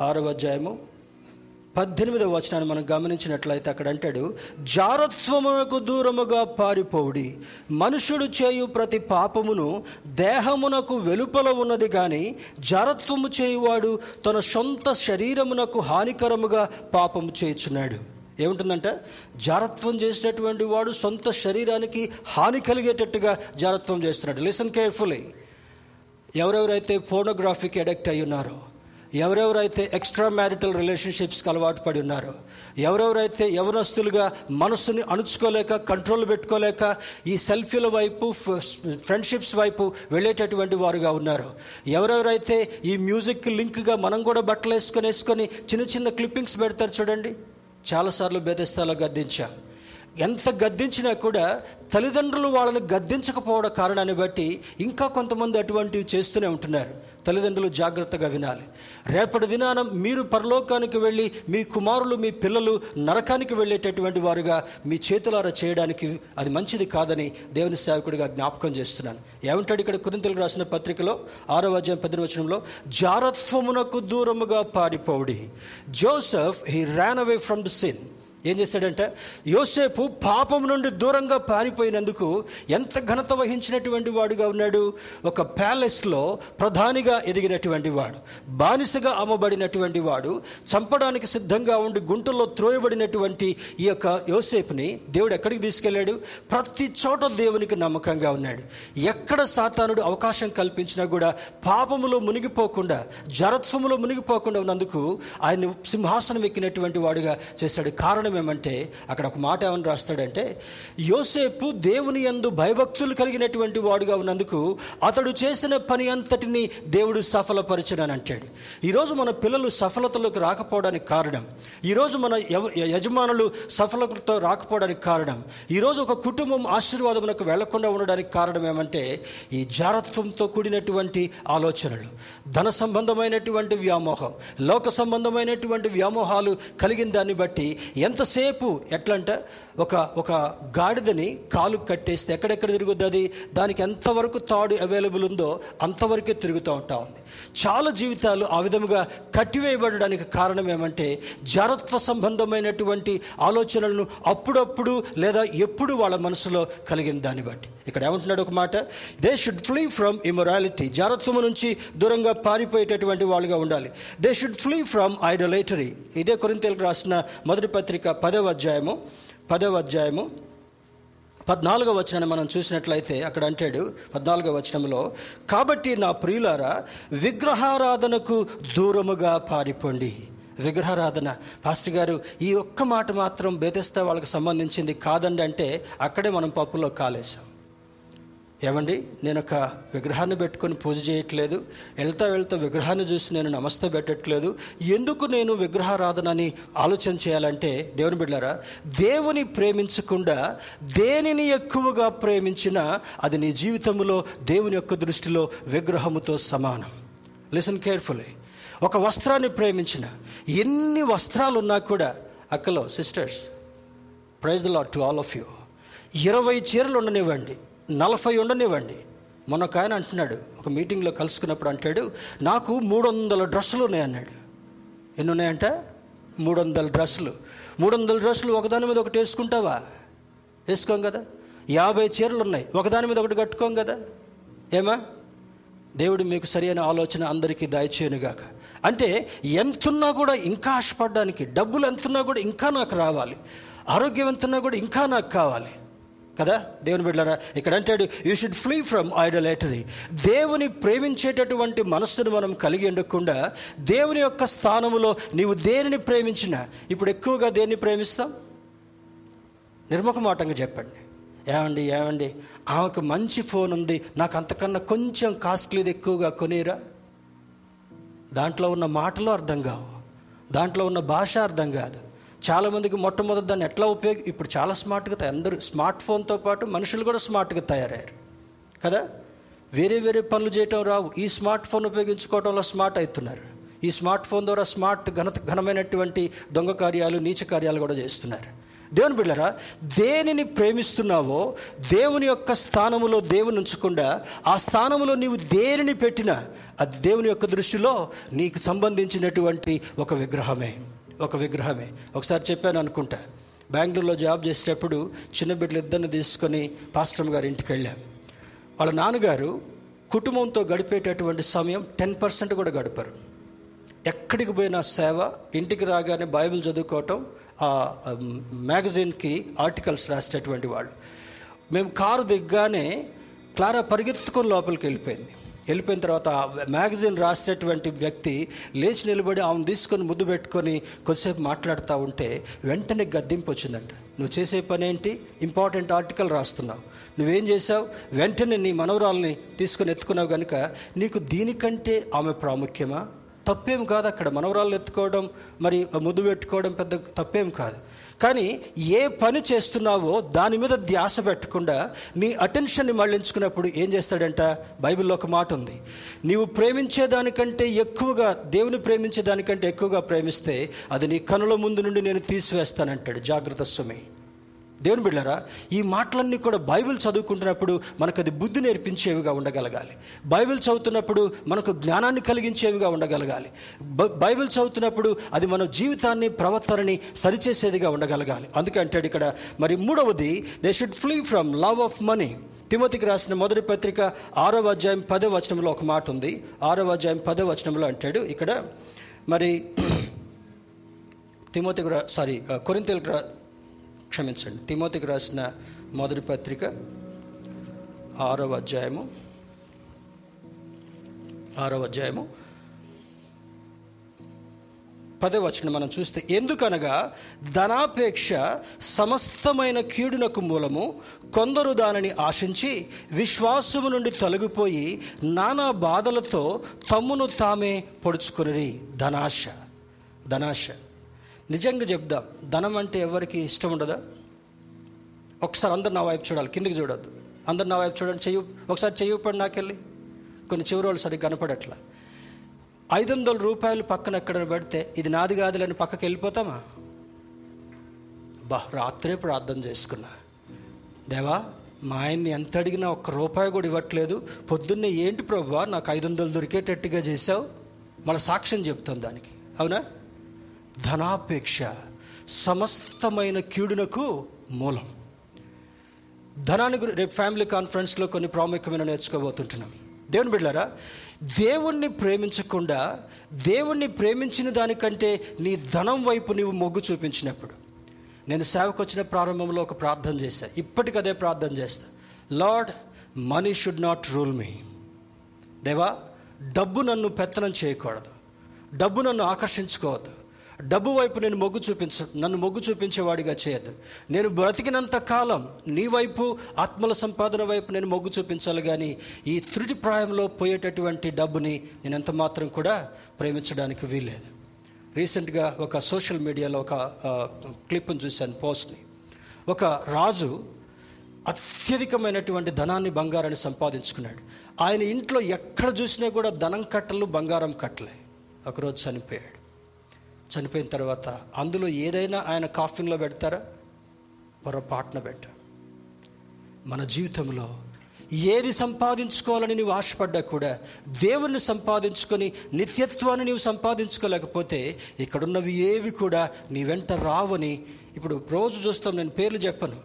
ఆరవ అధ్యాయము పద్దెనిమిదవ వచనాన్ని మనం గమనించినట్లయితే అక్కడ అంటాడు జారత్వమునకు దూరముగా పారిపోవుడి. మనుషుడు చేయు ప్రతి పాపమును దేహమునకు వెలుపల ఉన్నది కానీ జారత్వము చేయువాడు తన సొంత శరీరమునకు హానికరముగా పాపము చేయుచున్నాడు. ఏముంటుందంటే? జారత్వం చేసేటటువంటి వాడు సొంత శరీరానికి హాని కలిగేటట్టుగా జారత్వం చేస్తున్నాడు. లిసన్ కేర్ఫుల్లీ ఎవరెవరైతే ఫోనోగ్రఫీకి అడిక్ట్ అయి ఉన్నారో ఎవరెవరైతే ఎక్స్ట్రా మ్యారిటల్ రిలేషన్షిప్స్కి అలవాటు పడి ఉన్నారో ఎవరెవరైతే యవనస్తులుగా మనస్సుని అణుచుకోలేక కంట్రోల్ పెట్టుకోలేక ఈ సెల్ఫీల వైపు ఫ్రెండ్షిప్స్ వైపు వెళ్ళేటటువంటి వారుగా ఉన్నారు ఎవరెవరైతే ఈ మ్యూజిక్ లింక్గా మనం కూడా బట్టలు వేసుకొని వేసుకొని చిన్న చిన్న క్లిప్పింగ్స్ పెడతారు చూడండి. చాలాసార్లు భేదస్థాలు గద్దించాం. ఎంత గద్దించినా కూడా తల్లిదండ్రులు వాళ్ళని గద్దించకపోవడం కారణాన్ని బట్టి ఇంకా కొంతమంది అటువంటివి చేస్తూనే ఉంటున్నారు. తల్లిదండ్రులు జాగ్రత్తగా వినాలి. రేపటి దినాన మీరు పరలోకానికి వెళ్ళి మీ కుమారులు మీ పిల్లలు నరకానికి వెళ్ళేటటువంటి వారుగా మీ చేతులారా చేయడానికి అది మంచిది కాదని దేవుని సేవకుడిగా జ్ఞాపకం చేస్తున్నాను. ఏమంటాడు ఇక్కడ కురింతలు రాసిన పత్రికలో ఆరో అధ్యాయం పది వచనంలో? జారత్వమునకు దూరముగా పారిపోవుడి. Joseph he ran away from the sin ఏం చేశాడంటే యోసేపు పాపం నుండి దూరంగా పారిపోయినందుకు ఎంత ఘనత వహించినటువంటి వాడుగా ఉన్నాడు? ఒక ప్యాలెస్లో ప్రధానిగా ఎదిగినటువంటి వాడు బానిసగా అమ్మబడినటువంటి వాడు చంపడానికి సిద్ధంగా ఉండి గుంటల్లో త్రోయబడినటువంటి ఈ యొక్క యోసేపుని దేవుడు ఎక్కడికి తీసుకెళ్ళాడు? ప్రతి చోట దేవునికి నమ్మకంగా ఉన్నాడు. ఎక్కడ సాతానుడు అవకాశం కల్పించినా కూడా పాపములో మునిగిపోకుండా జరత్వములో మునిగిపోకుండా ఉన్నందుకు ఆయన సింహాసనం ఎక్కినటువంటి వాడుగా చేశాడు. కారణం ఏమంటే అక్కడ ఒక మాట ఏమని రాస్తాడంటే యోసేపు దేవుని యందు భయభక్తులు కలిగినటువంటి వాడుగా ఉన్నందుకు అతడు చేసిన పని అంతటిని దేవుడు సఫలపరచడని అంటాడు. ఈరోజు మన పిల్లలు సఫలతలోకి రాకపోవడానికి కారణం ఈరోజు మన యజమానులు సఫలతతో రాకపోవడానికి కారణం ఈరోజు ఒక కుటుంబం ఆశీర్వాదమునకు వెళ్ళకుండా ఉండడానికి కారణం ఏమంటే ఈ జారత్వంతో కూడినటువంటి ఆలోచనలు ధన సంబంధమైనటువంటి వ్యామోహం లోక సంబంధమైనటువంటి వ్యామోహాలు కలిగిన దాన్ని బట్టి ఎంత ఎంతసేపు ఎట్లంటే ఒక ఒక గాడిదని కాలు కట్టేస్తే ఎక్కడెక్కడ తిరుగుద్ది అది? దానికి ఎంతవరకు తాడు అవైలబుల్ ఉందో అంతవరకే తిరుగుతూ ఉంటా ఉంది. చాలా జీవితాలు ఆ విధముగా కట్టివేయబడడానికి కారణం ఏమంటే జారత్వ సంబంధమైనటువంటి ఆలోచనలను అప్పుడప్పుడు లేదా ఎప్పుడు వాళ్ళ మనసులో కలిగిన దాన్ని బట్టి. ఇక్కడ ఏమంటున్నాడు ఒక మాట? They should flee from immorality జారత్వము నుంచి దూరంగా పారిపోయేటటువంటి వాళ్ళుగా ఉండాలి. They should flee from idolatry ఇదే కొరింతలకు రాసిన మొదటి పత్రిక పదవ అధ్యాయము. పదవ అధ్యాయము పద్నాలుగో వచనాన్ని మనం చూసినట్లయితే అక్కడ అంటాడు పద్నాలుగో వచనంలో కాబట్టి నా ప్రియులారా విగ్రహారాధనకు దూరముగా పారిపోండి. విగ్రహారాధన. పాస్టర్ గారు ఈ ఒక్క మాట మాత్రం బేతెస్తా వాళ్ళకి సంబంధించింది కాదండి అంటే అక్కడే మనం పప్పులో కాలేశాం. ఏమండి నేను ఒక విగ్రహాన్ని పెట్టుకొని పూజ చేయట్లేదు. వెళ్తా వెళ్తా విగ్రహాన్ని చూసి నేను నమస్తే పెట్టట్లేదు. ఎందుకు నేను విగ్రహారాధనని ఆలోచన చేయాలంటే దేవుని బిడ్డారా దేవుని ప్రేమించకుండా దేనిని ఎక్కువగా ప్రేమించినా అది నీ జీవితంలో దేవుని యొక్క దృష్టిలో విగ్రహముతో సమానం. లిసన్ కేర్ఫుల్లీ ఒక వస్త్రాన్ని ప్రేమించిన ఎన్ని వస్త్రాలు ఉన్నా కూడా అక్కలో sisters praise the lord to all of you ఇరవై చీరలు ఉండనివ్వండి. నలభై ఉండనివ్వండి. మొన్న ఒక ఆయన అంటున్నాడు ఒక మీటింగ్లో కలుసుకున్నప్పుడు అంటాడు నాకు మూడు వందల డ్రెస్సులు ఉన్నాయన్నాడు. ఎన్ని ఉన్నాయంట మూడు వందల డ్రెస్సులు. మూడు వందల డ్రెస్సులు ఒకదాని మీద ఒకటి వేసుకుంటావా? వేసుకోం కదా. యాభై చీరలు ఉన్నాయి ఒకదాని మీద ఒకటి కట్టుకోం కదా. ఏమా? దేవుడు మీకు సరైన ఆలోచన అందరికీ దయచేయనుగాక. అంటే ఎంతున్నా కూడా ఇంకా ఆశపడడానికి డబ్బులు ఎంతున్నా కూడా ఇంకా నాకు రావాలి. ఆరోగ్యం ఎంతున్నా కూడా ఇంకా నాకు కావాలి. కదా? దేవుని బిడ్డారా ఇక్కడ అంటాడు you should flee from idolatry దేవుని ప్రేమించేటటువంటి మనస్సును మనం కలిగి ఉండకుండా దేవుని యొక్క స్థానములో నీవు దేనిని ప్రేమించినా ఇప్పుడు ఎక్కువగా దేన్ని ప్రేమిస్తాం? నిర్ముఖమాటంగా చెప్పండి. ఏమండి ఏమండి? ఆమెకు మంచి ఫోన్ ఉంది. నాకు అంతకన్నా కొంచెం కాస్ట్లీది ఎక్కువగా కొనిరా? దాంట్లో ఉన్న మాటలు అర్థం కావు. దాంట్లో ఉన్న భాష అర్థం కాదు. చాలామందికి మొట్టమొదటి దాన్ని ఎట్లా ఉపయోగ ఇప్పుడు చాలా స్మార్ట్గా తయారు అందరూ స్మార్ట్ ఫోన్తో పాటు మనుషులు కూడా స్మార్ట్గా తయారయ్యారు. కదా? వేరే వేరే పనులు చేయటం రావు. ఈ స్మార్ట్ ఫోన్ ఉపయోగించుకోవడంలో స్మార్ట్ అవుతున్నారు. ఈ స్మార్ట్ ఫోన్ ద్వారా స్మార్ట్ ఘనత ఘనమైనటువంటి దొంగ కార్యాలు నీచ కార్యాలు కూడా చేస్తున్నారు. దేవుని బిడ్డరా దేనిని ప్రేమిస్తున్నావో దేవుని యొక్క స్థానములో దేవుని ఉంచకుండా ఆ స్థానములో నీవు దేనిని పెట్టినా అది దేవుని యొక్క దృష్టిలో నీకు సంబంధించినటువంటి ఒక విగ్రహమే. ఒక విగ్రహమే. ఒకసారి చెప్పాను అనుకుంటా. బెంగళూరులో జాబ్ చేసేటప్పుడు చిన్న బిడ్డలు ఇద్దరిని తీసుకొని పాస్టర్ గారి ఇంటికి వెళ్ళాం. వాళ్ళ నాన్నగారు కుటుంబంతో గడిపేటటువంటి సమయం టెన్ పర్సెంట్ కూడా గడిపారు. ఎక్కడికి పోయినా సేవ ఇంటికి రాగానే బైబిల్ చదువుకోవటం ఆ మ్యాగజైన్కి ఆర్టికల్స్ రాసేటటువంటి వాళ్ళు. మేము కారు దిగ్గానే క్లారా పరిగెత్తుకొని లోపలికి వెళ్ళిపోయింది. వెళ్ళిపోయిన తర్వాత మ్యాగజైన్ రాసినటువంటి వ్యక్తి లేచి నిలబడి ఆమెను తీసుకొని ముద్దు పెట్టుకొని కొద్దిసేపు మాట్లాడుతూ ఉంటే వెంటనే గద్దింపు వచ్చిందంట. నువ్వు చేసే పని ఏంటి? ఇంపార్టెంట్ ఆర్టికల్ రాస్తున్నావు. నువ్వేం చేసావు వెంటనే నీ మనవరాల్ని తీసుకొని ఎత్తుకున్నావు కనుక నీకు దీనికంటే ఆమె ప్రాముఖ్యమా? తప్పేం కాదు అక్కడ మనవరాలు ఎత్తుకోవడం మరి ముద్దు పెట్టుకోవడం పెద్ద తప్పేం కాదు. కానీ ఏ పని చేస్తున్నావో దాని మీద ధ్యాస పెట్టకుండా నీ అటెన్షన్ని మళ్ళించుకున్నప్పుడు ఏం చేస్తాడంట? బైబిల్లో ఒక మాట ఉంది. నీవు ప్రేమించే దానికంటే ఎక్కువగా దేవుని ప్రేమించే దానికంటే ఎక్కువగా ప్రేమిస్తే అది నీ కనుల ముందు నుండి నేను తీసివేస్తానంటాడు. జాగ్రత్త సుమి. దేవుని బిడ్డారా ఈ మాటలన్నీ కూడా బైబిల్ చదువుకుంటున్నప్పుడు మనకు అది బుద్ధి నేర్పించేవిగా ఉండగలగాలి. బైబిల్ చదువుతున్నప్పుడు మనకు జ్ఞానాన్ని కలిగించేవిగా ఉండగలగాలి. బ- బైబిల్ చదువుతున్నప్పుడు అది మన జీవితాన్ని ప్రవర్తనని సరిచేసేదిగా ఉండగలగాలి. అందుకే అంటాడు ఇక్కడ మరి మూడవది they should flee from love of money తిమతికి రాసిన మొదటి పత్రిక ఆరవ అధ్యాయం పదో వచనంలో ఒక మాట ఉంది. ఆరవ అధ్యాయం పదో వచనంలో అంటాడు ఇక్కడ మరి తిమోతికి సారీ కొరింతలకు క్షమించండి. తిమోతికి రాసిన మొదటి పత్రిక ఆరవ అధ్యాయము ఆరవ అధ్యాయము పదే వచనం మనం చూస్తే ఎందుకనగా ధనాపేక్ష సమస్తమైన కీడునకు మూలము కొందరు దానిని ఆశించి విశ్వాసము నుండి తొలగిపోయి నానా బాధలతో తమ్మును తామే పొడుచుకుని ధనాశ ధనాశ. నిజంగా చెప్దాం. ధనం అంటే ఎవరికి ఇష్టం ఉండదా? ఒకసారి అందరు నా వైపు చూడాలి. కిందికి చూడద్దు. అందరు నా వైపు చూడండి. చెయ్యి ఒకసారి చెయ్యిపడి నాకెళ్ళి. కొన్ని చివరి వాళ్ళు సరిగ్గా కనపడట్లా. ఐదు వందల రూపాయలు పక్కన ఎక్కడ పెడితే ఇది నాది కాదులని పక్కకి వెళ్ళిపోతామా? బా రాత్రే ప్రార్థన చేసుకున్నా. దేవా మా ఆయన్ని ఎంత అడిగినా ఒక్క రూపాయి కూడా ఇవ్వట్లేదు. పొద్దున్నే ఏంటి ప్రభు నాకు ఐదు వందలు దొరికేటట్టుగా చేసావు మన సాక్ష్యం చెప్తాం దానికి. అవునా? ధనాపేక్ష సమస్తమైన కీడునకు మూలం. ధనాన్ని గురి రేపు ఫ్యామిలీ కాన్ఫరెన్స్లో కొన్ని ప్రాముఖ్యమైన నేర్చుకోబోతుంటున్నాం. దేవుని బిడ్డారా దేవుణ్ణి ప్రేమించకుండా దేవుణ్ణి ప్రేమించిన దానికంటే నీ ధనం వైపు నీవు మొగ్గు చూపించినప్పుడు నేను సేవకు వచ్చిన ప్రారంభంలో ఒక ప్రార్థన చేశాను ఇప్పటికి అదే ప్రార్థన చేస్తా. Lord money should not rule me. దేవా డబ్బు నన్ను పెత్తనం చేయకూడదు. డబ్బు నన్ను ఆకర్షించుకోవద్దు. డబ్బు వైపు నేను మొగ్గు చూపించ నన్ను మొగ్గు చూపించేవాడిగా చేయద్దు. నేను బ్రతికినంత కాలం నీ వైపు ఆత్మల సంపాదన వైపు నేను మొగ్గు చూపించాలి కానీ ఈ త్రుటి ప్రాయంలో పోయేటటువంటి డబ్బుని నేను ఎంత మాత్రం కూడా ప్రేమించడానికి వీల్లేదు. రీసెంట్గా ఒక సోషల్ మీడియాలో ఒక క్లిప్ని క్లిప్ను చూశాను పోస్ట్ని. ఒక రాజు అత్యధికమైనటువంటి ధనాన్ని బంగారాన్ని సంపాదించుకున్నాడు. ఆయన ఇంట్లో ఎక్కడ చూసినా కూడా ధనం కట్టలు బంగారం కట్టలే. ఒకరోజు చనిపోయాడు. చనిపోయిన తర్వాత అందులో ఏదైనా ఆయన కాఫిన్లో పెడతారా? పొరపాటున పెట్ట. మన జీవితంలో ఏది సంపాదించుకోవాలని నువ్వు ఆశపడ్డా కూడా దేవుణ్ణి సంపాదించుకొని నిత్యత్వాన్ని నీవు సంపాదించుకోలేకపోతే ఇక్కడున్నవి ఏవి కూడా నీ వెంట రావని ఇప్పుడు రోజు చూస్తాం నేను పేర్లు చెప్పను.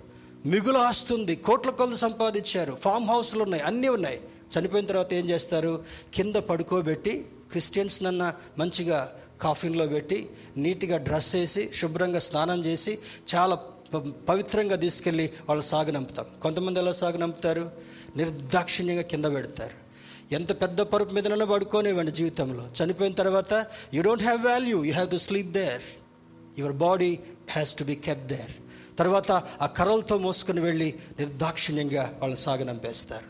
మిగులు ఆస్తుంది కోట్ల కొలది సంపాదించారు ఫామ్ హౌస్లు ఉన్నాయి అన్నీ ఉన్నాయి. చనిపోయిన తర్వాత ఏం చేస్తారు? కింద పడుకోబెట్టి క్రిస్టియన్స్ నన్న మంచిగా కాఫిన్లో పెట్టి నీట్గా డ్రెస్ వేసి శుభ్రంగా స్నానం చేసి చాలా ప- పవిత్రంగా తీసుకెళ్ళి వాళ్ళు సాగనంపుతాం కొంతమంది ఎలా సాగనంపుతారు నిర్దాక్షిణ్యంగా కింద పెడతారు. ఎంత పెద్ద పరుపు మీదనైనా పడుకోనివ్వండి జీవితంలో. చనిపోయిన తర్వాత you don't have value you have to sleep there your body has to be kept there తర్వాత ఆ కర్రలతో మోసుకుని వెళ్ళి నిర్దాక్షిణ్యంగా వాళ్ళని సాగనంపేస్తారు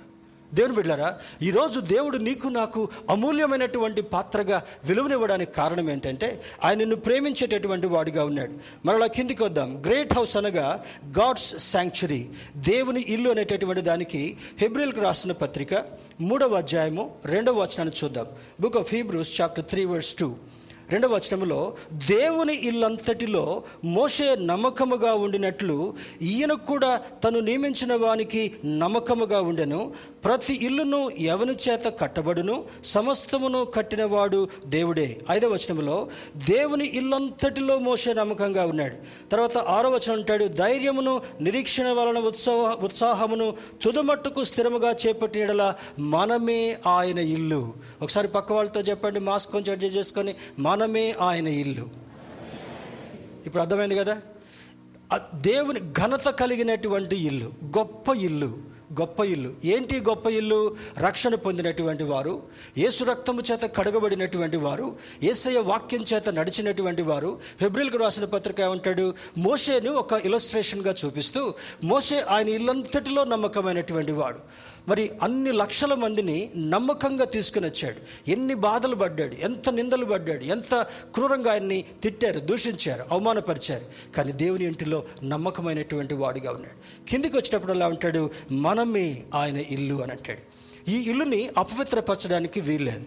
దేవుని బిడ్డారా ఈరోజు దేవుడు నీకు నాకు అమూల్యమైనటువంటి పాత్రగా విలువనివ్వడానికి కారణం ఏంటంటే ఆయన నిన్ను ప్రేమించేటటువంటి వాడిగా ఉన్నాడు. మరలా కిందికి వద్దాం. గ్రేట్ హౌస్ అనగా గాడ్స్ శాంక్చురీ దేవుని ఇల్లు అనేటటువంటి దానికి హెబ్రిల్కి రాసిన పత్రిక మూడవ అధ్యాయము రెండవ వచనాన్ని చూద్దాం. Book of Hebrews chapter three verse two రెండవ వచనంలో దేవుని ఇల్లంతటిలో మోషే నమ్మకముగా ఉండినట్లు ఈయన కూడా తను నియమించిన వానికి నమ్మకముగా ఉండెను. ప్రతి ఇల్లును ఎవని చేత కట్టబడును? సమస్తమును కట్టినవాడు దేవుడే. ఐదవ వచనంలో దేవుని ఇల్లంతటిలో మోసే నమ్మకంగా ఉన్నాడు. తర్వాత ఆరో వచనం అంటాడు ధైర్యమును నిరీక్షణ వలన ఉత్సాహ ఉత్సాహమును తుదమట్టుకు స్థిరముగా చేపట్టినలా మనమే ఆయన ఇల్లు. ఒకసారి పక్క వాళ్ళతో చెప్పండి మాస్క్ కొంచెం అడ్జస్ట్ చేసుకొని మనమే ఆయన ఇల్లు. ఇప్పుడు అర్థమైంది కదా? దేవుని ఘనత కలిగినటువంటి ఇల్లు గొప్ప ఇల్లు గొప్ప ఇల్లు. ఏంటి గొప్ప ఇల్లు? రక్షణ పొందినటువంటి వారు యేసు రక్తము చేత కడగబడినటువంటి వారు ఏసయ్య వాక్యం చేత నడిచినటువంటి వారు. హెబ్రిల్కు రాసిన పత్రిక ఏమంటాడు? మోషేను ఒక ఇలస్ట్రేషన్గా చూపిస్తూ మోషే ఆయన ఇల్లంతటిలో నమ్మకమైనటువంటి వాడు. మరి అన్ని లక్షల మందిని నమ్మకంగా తీసుకుని వచ్చాడు. ఎన్ని బాధలు పడ్డాడు ఎంత నిందలు పడ్డాడు ఎంత క్రూరంగా ఆయన్ని తిట్టారు దూషించారు అవమానపరిచారు. కానీ దేవుని ఇంటిలో నమ్మకమైనటువంటి వాడిగా ఉన్నాడు. కిందికి వచ్చినప్పుడు అలా ఉంటాడు మనమే ఆయన ఇల్లు అని అంటాడు. ఈ ఇల్లుని అపవిత్రపరచడానికి వీల్లేదు.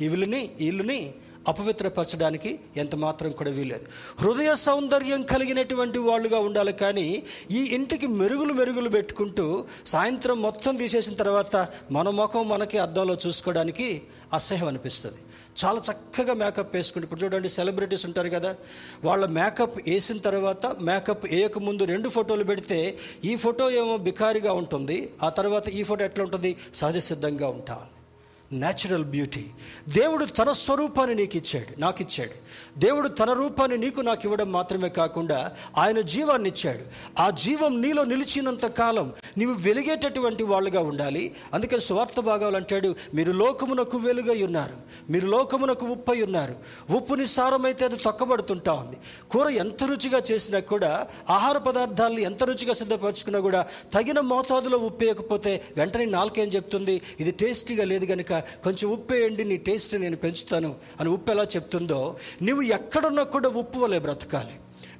ఈ ఇల్లుని ఈ ఇల్లుని అపవిత్రపరచడానికి ఎంత మాత్రం కూడా వీలేదు హృదయ సౌందర్యం కలిగినటువంటి వాళ్ళుగా ఉండాలి కానీ ఈ ఇంటికి మెరుగులు మెరుగులు పెట్టుకుంటూ సాయంత్రం మొత్తం తీసేసిన తర్వాత మన ముఖం మనకి అద్దంలో చూసుకోవడానికి అసహ్యం అనిపిస్తుంది. చాలా చక్కగా మేకప్ వేసుకుంటే ఇప్పుడు చూడండి సెలబ్రిటీస్ ఉంటారు కదా వాళ్ళ మేకప్ వేసిన తర్వాత మేకప్ వేయక ముందు రెండు ఫోటోలు పెడితే ఈ ఫోటో ఏమో బికారిగా ఉంటుంది ఆ తర్వాత ఈ ఫోటో ఎట్లా ఉంటుంది? సహజ సిద్ధంగా ఉంటాను న్యాచురల్ బ్యూటీ దేవుడు తన స్వరూపాన్ని నీకు ఇచ్చాడు నాకు ఇచ్చాడు దేవుడు తన రూపాన్ని నీకు నాకు ఇవ్వడం మాత్రమే కాకుండా ఆయన జీవాన్ని ఇచ్చాడు. ఆ జీవం నీలో నిలిచినంత కాలం నీవు వెలిగేటటువంటి వాళ్ళుగా ఉండాలి. అందుకని స్వార్థ భాగాలు అంటాడు మీరు లోకమునకు వెలుగై ఉన్నారు. మీరు లోకమునకు ఉప్పై ఉన్నారు. ఉప్పు నిస్సారమైతే అది తొక్కబడుతుంటా ఉంది. కూర ఎంత రుచిగా చేసినా కూడా ఆహార పదార్థాలను ఎంత రుచిగా సిద్ధపరచుకున్నా కూడా తగిన మోతాదులో ఉప్పు వేయకపోతే వెంటనే నాలుకేం చెప్తుంది? ఇది టేస్టీగా లేదు కనుక కొంచెం ఉప్పు వేయండి నీ టేస్ట్ నేను పెంచుతాను అని ఉప్పు ఎలా చెప్తుందో నువ్వు ఎక్కడున్నా కూడా ఉప్పు వలె బ్రతకాలి.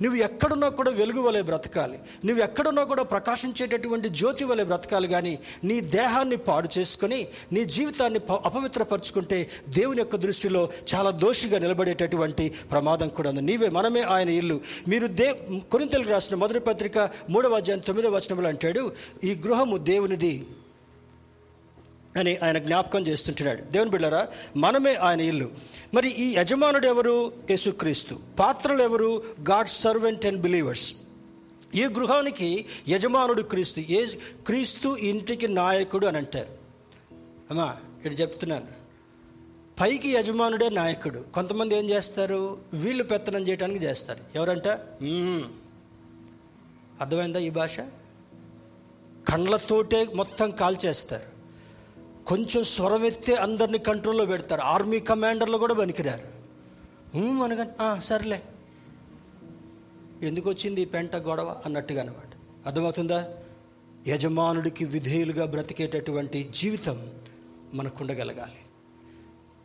నువ్వు ఎక్కడున్నా కూడా వెలుగు వలె బ్రతకాలి. నువ్వు ఎక్కడున్నా కూడా ప్రకాశించేటటువంటి జ్యోతి వలె బ్రతకాలి. కానీ నీ దేహాన్ని పాడు చేసుకొని నీ జీవితాన్ని ప- అపవిత్రపరుచుకుంటే దేవుని యొక్క దృష్టిలో చాలా దోషిగా నిలబడేటటువంటి ప్రమాదం కూడా ఉంది. నీవే మనమే ఆయన ఇల్లు. మీరు దే కొరింతలు రాసిన మొదటి పత్రిక మూడవ అధ్యాయం తొమ్మిదవ వచనంలో అంటాడు ఈ గృహము దేవునిది. అని ఆయన జ్ఞాపకం చేస్తుంటున్నాడు. దేవుని బిళ్ళరా మనమే ఆయన ఇల్లు. మరి ఈ యజమానుడు ఎవరు? యేసుక్రీస్తు. పాత్రలు ఎవరు గాడ్ సర్వెంట్ అండ్ బిలీవర్స్. ఈ గృహానికి యజమానుడు క్రీస్తు. ఏ క్రీస్తు ఇంటికి నాయకుడు అని అంటారు. అమ్మా ఇటు చెప్తున్నాను. పైకి యజమానుడే నాయకుడు. కొంతమంది ఏం చేస్తారు? వీళ్ళు పెత్తనం చేయడానికి చేస్తారు. ఎవరంట? అర్థమైందా ఈ భాష? కండ్లతోటే మొత్తం కాల్చేస్తారు. కొంచెం స్వరమెత్తే అందరిని కంట్రోల్లో పెడతారు ఆర్మీ కమాండర్లు కూడా పనికిరారు. అనగా సర్లే. ఎందుకు వచ్చింది ఈ పెంట గొడవ? అన్నట్టుగా అనమాట. అర్థమవుతుందా? యజమానుడికి విధేయులుగా బ్రతికేటటువంటి జీవితం మనకు ఉండగలగాలి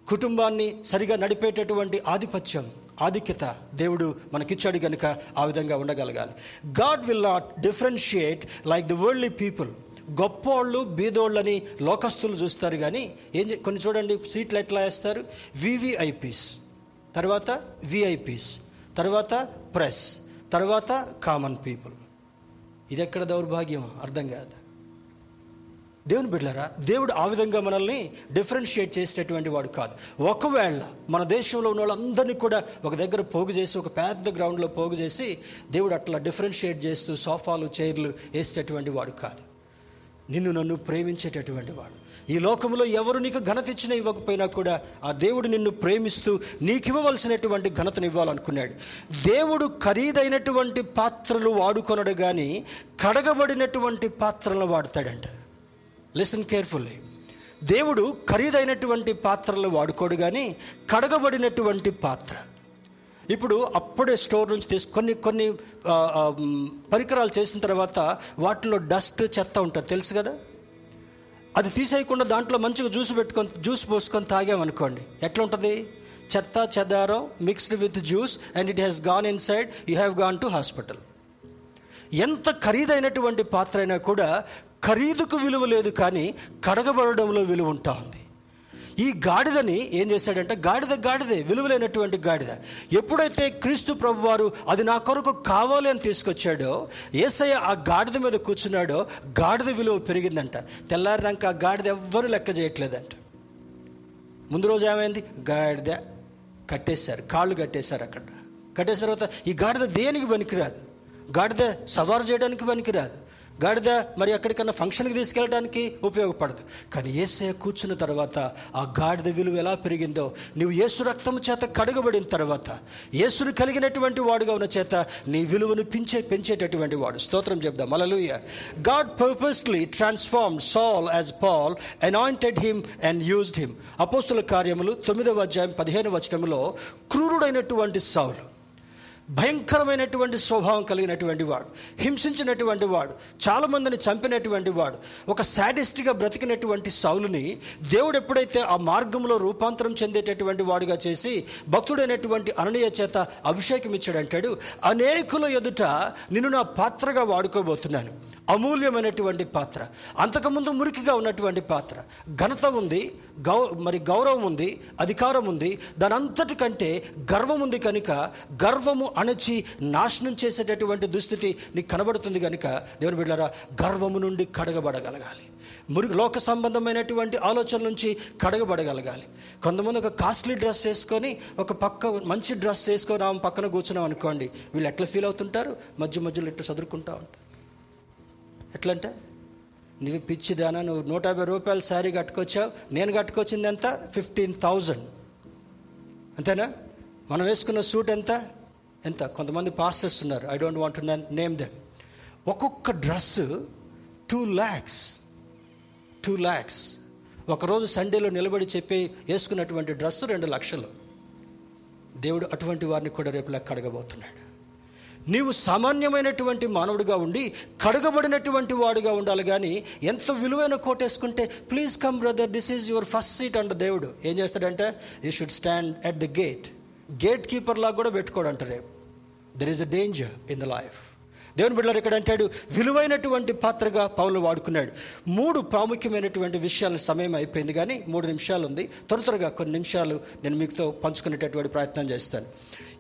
కుటుంబాన్ని సరిగా నడిపేటటువంటి ఆధిపత్యం ఆధిక్యత దేవుడు మనకిచ్చాడు కనుక ఆ విధంగా ఉండగలగాలి. God will not differentiate like the worldly people గొప్పోళ్ళు బీదోళ్ళని లోకస్తులు చూస్తారు కానీ ఏం చే- కొన్ని చూడండి సీట్లు ఎట్లా వేస్తారు? వివిఐపీస్ తర్వాత విఐపీస్ తర్వాత ప్రెస్. తర్వాత కామన్ పీపుల్. ఇది ఎక్కడ దౌర్భాగ్యం? అర్థం కాదు. దేవుని బిడ్డలారా దేవుడు ఆ విధంగా మనల్ని డిఫరెన్షియేట్ చేసేటటువంటి వాడు కాదు. ఒకవేళ మన దేశంలో ఉన్న వాళ్ళందరినీ కూడా ఒక దగ్గర పోగు చేసి ఒక పెద్ద గ్రౌండ్లో పోగు చేసి దేవుడు అట్లా డిఫరెన్షియేట్ చేస్తూ సోఫాలు చైర్లు వేసేటటువంటి వాడు కాదు. నిన్ను నన్ను ప్రేమించేటటువంటి వాడు. ఈ లోకంలో ఎవరు నీకు ఘనత ఇచ్చినా ఇవ్వకపోయినా కూడా ఆ దేవుడు నిన్ను ప్రేమిస్తూ నీకు ఇవ్వవలసినటువంటి ఘనతను ఇవ్వాలనుకున్నాడు. దేవుడు ఖరీదైనటువంటి పాత్రలు వాడుకొనడు కానీ కడగబడినటువంటి పాత్రలను వాడతాడంట. లిసన్ కేర్ఫుల్లీ దేవుడు ఖరీదైనటువంటి పాత్రలు వాడుకోడు కానీ కడగబడినటువంటి పాత్ర. ఇప్పుడు అప్పుడే స్టోర్ నుంచి తీసు కొన్ని కొన్ని పరికరాలు చేసిన తర్వాత వాటిలో డస్ట్ చెత్త ఉంటుంది. తెలుసు కదా? అది తీసేయకుండా దాంట్లో మంచిగా జ్యూస్ పెట్టుకొని జ్యూస్ పోసుకొని తాగామనుకోండి. ఎట్లా ఉంటుంది? చెత్త చెదారం mixed with juice and it has gone inside you have gone to hospital. ఎంత ఖరీదైనటువంటి పాత్ర అయినా కూడా ఖరీదుకు విలువ లేదు కానీ కడగబడడంలో విలువ ఉంటా ఉంది. ఈ గాడిదని ఏం చేశాడంటే గాడిద గాడిదే విలువలైనటువంటి గాడిద. ఎప్పుడైతే క్రీస్తు ప్రభు వారు అది నా కొరకు కావాలి అని తీసుకొచ్చాడో ఏసయ్య ఆ గాడిద మీద కూర్చున్నాడో గాడిద విలువ పెరిగిందంట. తెల్లారినాక ఆ గాడిద ఎవ్వరూ లెక్క చేయట్లేదంట. ముందు రోజు ఏమైంది? గాడిద కట్టేశారు కాళ్ళు కట్టేశారు అక్కడ. కట్టేసిన తర్వాత ఈ గాడిద దేనికి పనికిరాదు? గాడిద సవారు చేయడానికి పనికిరాదు. గాడిద మరి ఎక్కడికన్నా ఫంక్షన్కి తీసుకెళ్ళడానికి ఉపయోగపడదు. కానీ ఏసే కూర్చున్న తర్వాత ఆ గాడిద విలువ ఎలా పెరిగిందో నువ్వు యేసు రక్తము చేత కడగబడిన తర్వాత ఏసును కలిగినటువంటి వాడుగా ఉన్న చేత నీ విలువను పెంచే పెంచేటటువంటి వాడు. స్తోత్రం చెప్దాం. Alleluia God purposely transform Saul as Paul anointed him and used him. అపోస్తుల కార్యములు తొమ్మిదవ అధ్యాయం పదిహేను వచనంలో క్రూరుడైనటువంటి సౌలు భయంకరమైనటువంటి స్వభావం కలిగినటువంటి వాడు హింసించినటువంటి వాడు చాలామందిని చంపినటువంటి వాడు ఒక శాడిస్ట్గా బ్రతికినటువంటి సౌలుని దేవుడు ఎప్పుడైతే ఆ మార్గంలో రూపాంతరం చెందేటటువంటి వాడుగా చేసి భక్తుడైనటువంటి అననీయ చేత అభిషేకం ఇచ్చాడంటాడు అనేకుల ఎదుట నిన్ను నా పాత్రగా వాడుకోబోతున్నాను. అమూల్యమైనటువంటి పాత్ర. అంతకుముందు మురికిగా ఉన్నటువంటి పాత్ర. ఘనత ఉంది గౌ మరి గౌరవం ఉంది అధికారం ఉంది. దాని కంటే గర్వం ఉంది కనుక గర్వము అణచి నాశనం చేసేటటువంటి దుస్థితి నీకు కనబడుతుంది కనుక దేవుని బిడ్డారా గర్వము నుండి కడగబడగలగాలి. మురికి లోక సంబంధమైనటువంటి ఆలోచన నుంచి కడగబడగలగాలి. కొంతమంది ఒక కాస్ట్లీ డ్రెస్ వేసుకొని ఒక పక్క మంచి డ్రెస్ వేసుకొని ఆమె పక్కన కూర్చున్నాం అనుకోండి వీళ్ళు ఎట్లా ఫీల్ అవుతుంటారు? మధ్య మధ్యలో ఇట్లా చదువుకుంటా ఉంటారు. ఎట్లంటే నువ్వు పిచ్చిదానా నువ్వు నూట యాభై రూపాయల శారీ కట్టుకొచ్చావు నేను కట్టుకొచ్చింది ఎంత ఫిఫ్టీన్ థౌజండ్. అంతేనా? మనం వేసుకున్న సూట్ ఎంత? ఎంత? కొంతమంది పాస్టర్స్ ఉన్నారు. I don't want name them. ఒక్కొక్క dress two lakhs two lakhs ఒకరోజు సండేలో నిలబడి చెప్పి వేసుకున్నటువంటి డ్రెస్ రెండు లక్షలు. దేవుడు అటువంటి వారిని కూడా రేపు లెక్క అడగబోతున్నాడు. నీవు సామాన్యమైనటువంటి మానవుడిగా ఉండి కడగబడినటువంటి వాడుగా ఉండాలి కానీ ఎంత విలువైన కోటేసుకుంటే please come brother this is your first seat అంట దేవుడు. ఏం చేస్తాడంటే? You should stand at the gate gate keeper లాగా కూడా పెట్టుకోడంట రేపు. There is a danger in the life దేవుని బిడ్డలు ఇక్కడ అంటాడు విలువైనటువంటి పాత్రగా పౌలు వాడుకున్నాడు. మూడు ప్రాముఖ్యమైనటువంటి విషయాల సమయం అయిపోయింది కానీ మూడు నిమిషాలు ఉంది. త్వర త్వరగా కొన్ని నిమిషాలు నేను మీతో పంచుకునేటటువంటి ప్రయత్నం చేస్తాను.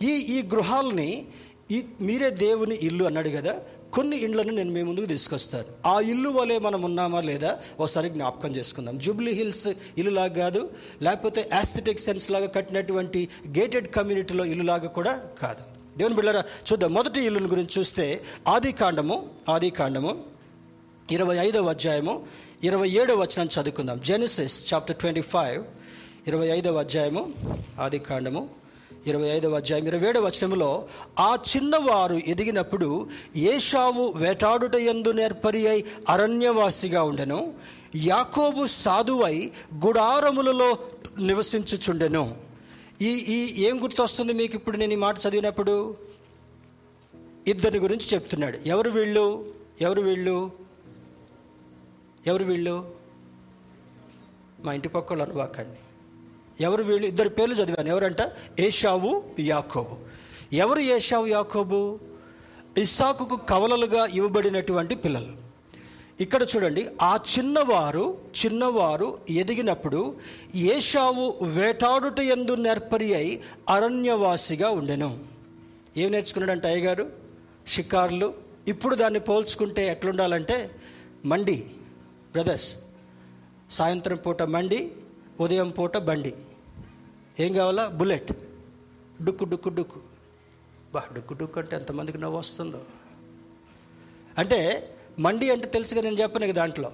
ఈ ఈ గృహాలని ఈ మీరే దేవుని ఇల్లు అన్నాడు కదా కొన్ని ఇండ్లను నేను మీ ముందుకు తీసుకొస్తాను. ఆ ఇల్లు వలె మనం ఉన్నామా లేదా ఒకసారి జ్ఞాపకం చేసుకుందాం. జూబ్లీ హిల్స్ ఇల్లులాగా కాదు లేకపోతే యాస్థెటిక్ సెన్స్ లాగా కట్టినటువంటి గేటెడ్ కమ్యూనిటీలో ఇల్లులాగా కూడా కాదు. దేవుని బిళ్ళరా చూద్దాం. మొదటి ఇల్లుని గురించి చూస్తే ఆది కాండము ఆది కాండము ఇరవై ఐదవ అధ్యాయము ఇరవై ఏడవ వచనం చదువుకుందాం. జెనిసిస్ చాప్టర్ ట్వంటీ ఫైవ్ ఇరవై ఐదవ అధ్యాయము ఆది కాండము ఇరవై ఐదవ అధ్యాయం ఇరవై ఏడవ వచనంలో ఆ చిన్నవారు ఎదిగినప్పుడు ఏషావు వేటాడుట ఎందు నేర్పరి అయి అరణ్యవాసిగా ఉండెను. యాకోబు సాధువై గుడారములలో నివసించుచుండెను. ఈ ఈ ఏం గుర్తొస్తుంది మీకు ఇప్పుడు నేను ఈ మాట చదివినప్పుడు? ఇద్దరిని గురించి చెప్తున్నాడు. ఎవరు వీళ్ళు? ఎవరు వీళ్ళు? ఎవరు వీళ్ళు? మా ఇంటి పక్కలు అనువాకండి. ఎవరు వీళ్ళు? ఇద్దరు పేర్లు చదివాను. ఎవరంట? ఏషావు యాకోబు. ఎవరు ఏషావు యాకోబు? ఇస్సాకుకు కవలలుగా ఇవ్వబడినటువంటి పిల్లలు. ఇక్కడ చూడండి ఆ చిన్నవారు చిన్నవారు ఎదిగినప్పుడు ఏషావు వేటాడుట ఎందు నేర్పరి అయి అరణ్యవాసిగా ఉండెను. ఏం నేర్చుకున్నాడంటే అయ్యగారు? షికార్లు. ఇప్పుడు దాన్ని పోల్చుకుంటే ఎట్లుండాలంటే మండి బ్రదర్స్. సాయంత్రం పూట మండి ఉదయం పూట బండి. ఏం కావాలా? బుల్లెట్. డుక్కు డుక్కు డుక్కు. బా డుక్కు డుక్కు అంటే ఎంతమందికి నవ్వు వస్తుందో. అంటే మండి అంటే తెలుసుగా నేను చెప్పాను కదా దాంట్లో.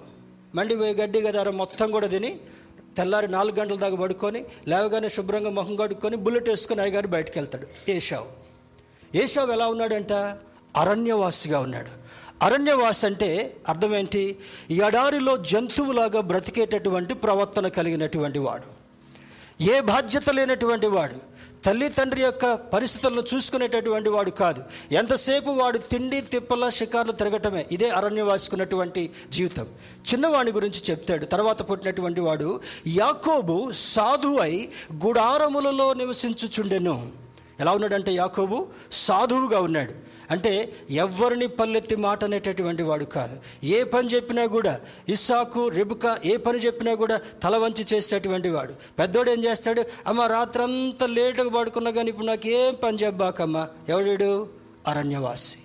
మండి పోయి గడ్డి గదారం మొత్తం కూడా తిని తెల్లారి నాలుగు గంటల దాకా పడుకొని లేవగానే శుభ్రంగా మొహం కడుక్కొని బుల్లెట్ వేసుకొని అయ్యగారు బయటకు వెళ్తాడు. ఏషావు ఏషావు ఎలా ఉన్నాడంట? అరణ్యవాసిగా ఉన్నాడు. అరణ్యవాసి అంటే అర్థం ఏంటి ఎడారిలో జంతువులాగా బ్రతికేటటువంటి ప్రవర్తన కలిగినటువంటి వాడు. ఏ బాధ్యత లేనటువంటి వాడు. తల్లి తండ్రి యొక్క పరిస్థితులను చూసుకునేటటువంటి వాడు కాదు. ఎంతసేపు వాడు తిండి తిప్పల షికార్లు తిరగటమే ఇదే అరణ్యవాసుకున్నటువంటి జీవితం. చిన్నవాడి గురించి చెప్తాడు. తర్వాత పుట్టినటువంటి వాడు యాకోబు సాధు అయి గుడారములలో నివసించుచుండెను. ఎలా ఉన్నాడంటే యాకోబు? సాధువుగా ఉన్నాడు. అంటే ఎవరిని పల్లెత్తి మాట అనేటటువంటి వాడు కాదు. ఏ పని చెప్పినా కూడా ఇస్సాకు రిబుక ఏ పని చెప్పినా కూడా తల వంచి చేసేటటువంటి వాడు. పెద్దోడు ఏం చేస్తాడు అమ్మ రాత్రంతా లేటుగా పడుకున్నా కానీ ఇప్పుడు నాకు ఏం పని చెప్పాకమ్మా ఎవడు అరణ్యవాసి.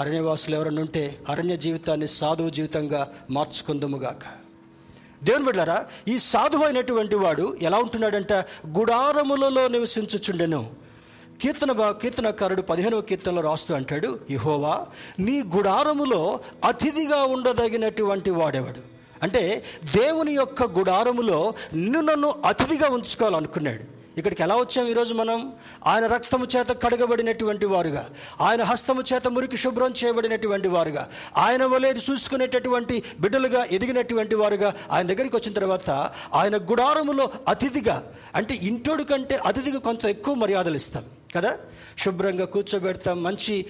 అరణ్యవాసులు ఎవరన్నా ఉంటే అరణ్య జీవితాన్ని సాధువు జీవితంగా మార్చుకుందుముగాక దేవుని బిడ్డారా ఈ సాధువు అయినటువంటి వాడు ఎలా ఉంటున్నాడంట? గుడారములలో నివసించుచుండెను. కీర్తన కీర్తనకారుడు పదిహేనవ కీర్తనలో రాస్తూ అంటాడు ఇహోవా నీ గుడారములో అతిథిగా ఉండదగినటువంటి వాడేవాడు? అంటే దేవుని యొక్క గుడారములో నిన్ను నన్ను అతిథిగా ఉంచుకోవాలనుకున్నాడు. ఇక్కడికి ఎలా వచ్చాం ఈరోజు మనం? ఆయన రక్తము చేత కడగబడినటువంటి వారుగా ఆయన హస్తము చేత మురికి శుభ్రం చేయబడినటువంటి వారుగా ఆయన వలె చూసుకునేటటువంటి బిడ్డలుగా ఎదిగినటువంటి వారుగా ఆయన దగ్గరికి వచ్చిన తర్వాత ఆయన గుడారములో అతిథిగా అంటే ఇంటోడు కంటే అతిథిగా కొంత ఎక్కువ మర్యాదలు ఇస్తాం. కదా? శుభ్రంగా కూర్చోబెడతాం మంచి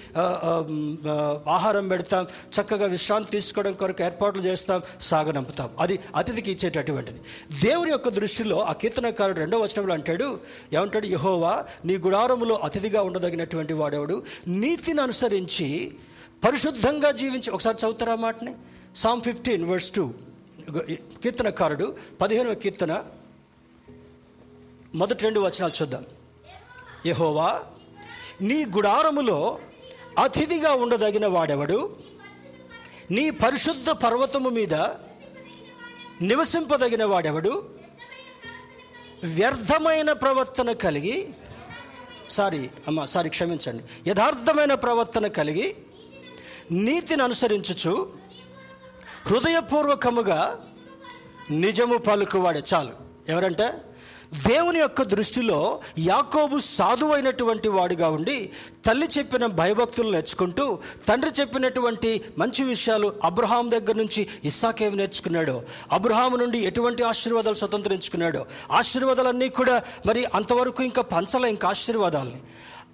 ఆహారం పెడతాం చక్కగా విశ్రాంతి తీసుకోవడం కొరకు ఏర్పాట్లు చేస్తాం సాగనంపుతాం అది అతిథికి ఇచ్చేటటువంటిది. దేవుని యొక్క దృష్టిలో ఆ కీర్తనకారుడు రెండో వచనంలో అంటాడు ఏమంటాడు? యహోవా నీ గుడారములో అతిథిగా ఉండదగినటువంటి వాడేవాడు? నీతిని అనుసరించి పరిశుద్ధంగా జీవించి ఒకసారి చదువుతారా మాటని? సామ్ ఫిఫ్టీన్ వర్స్ టూ కీర్తనకారుడు పదిహేనవ కీర్తన. మొదటి రెండు వచనాలు చూద్దాం. యహోవా నీ గుడారములో అతిథిగా ఉండదగిన వాడెవడు? నీ పరిశుద్ధ పర్వతము మీద నివసింపదగిన వాడెవడు? వ్యర్థమైన ప్రవర్తన కలిగి సారీ అమ్మ సారీ క్షమించండి. యథార్థమైన ప్రవర్తన కలిగి నీతిని అనుసరించుచు హృదయపూర్వకముగా నిజము పలుకువాడే. చాలు. ఎవరంటే? దేవుని యొక్క దృష్టిలో యాకోబు సాధువైనటువంటి వాడిగా ఉండి తల్లి చెప్పిన భయభక్తులు నేర్చుకుంటూ తండ్రి చెప్పినటువంటి మంచి విషయాలు అబ్రహాం దగ్గర నుంచి ఇస్సాకేవి నేర్చుకున్నాడో. అబ్రహాము నుండి ఎటువంటి ఆశీర్వాదాలు స్వతంత్రించుకున్నాడు? ఆశీర్వాదాలన్నీ కూడా మరి అంతవరకు ఇంకా పంచలే ఇంకా ఆశీర్వాదాలని.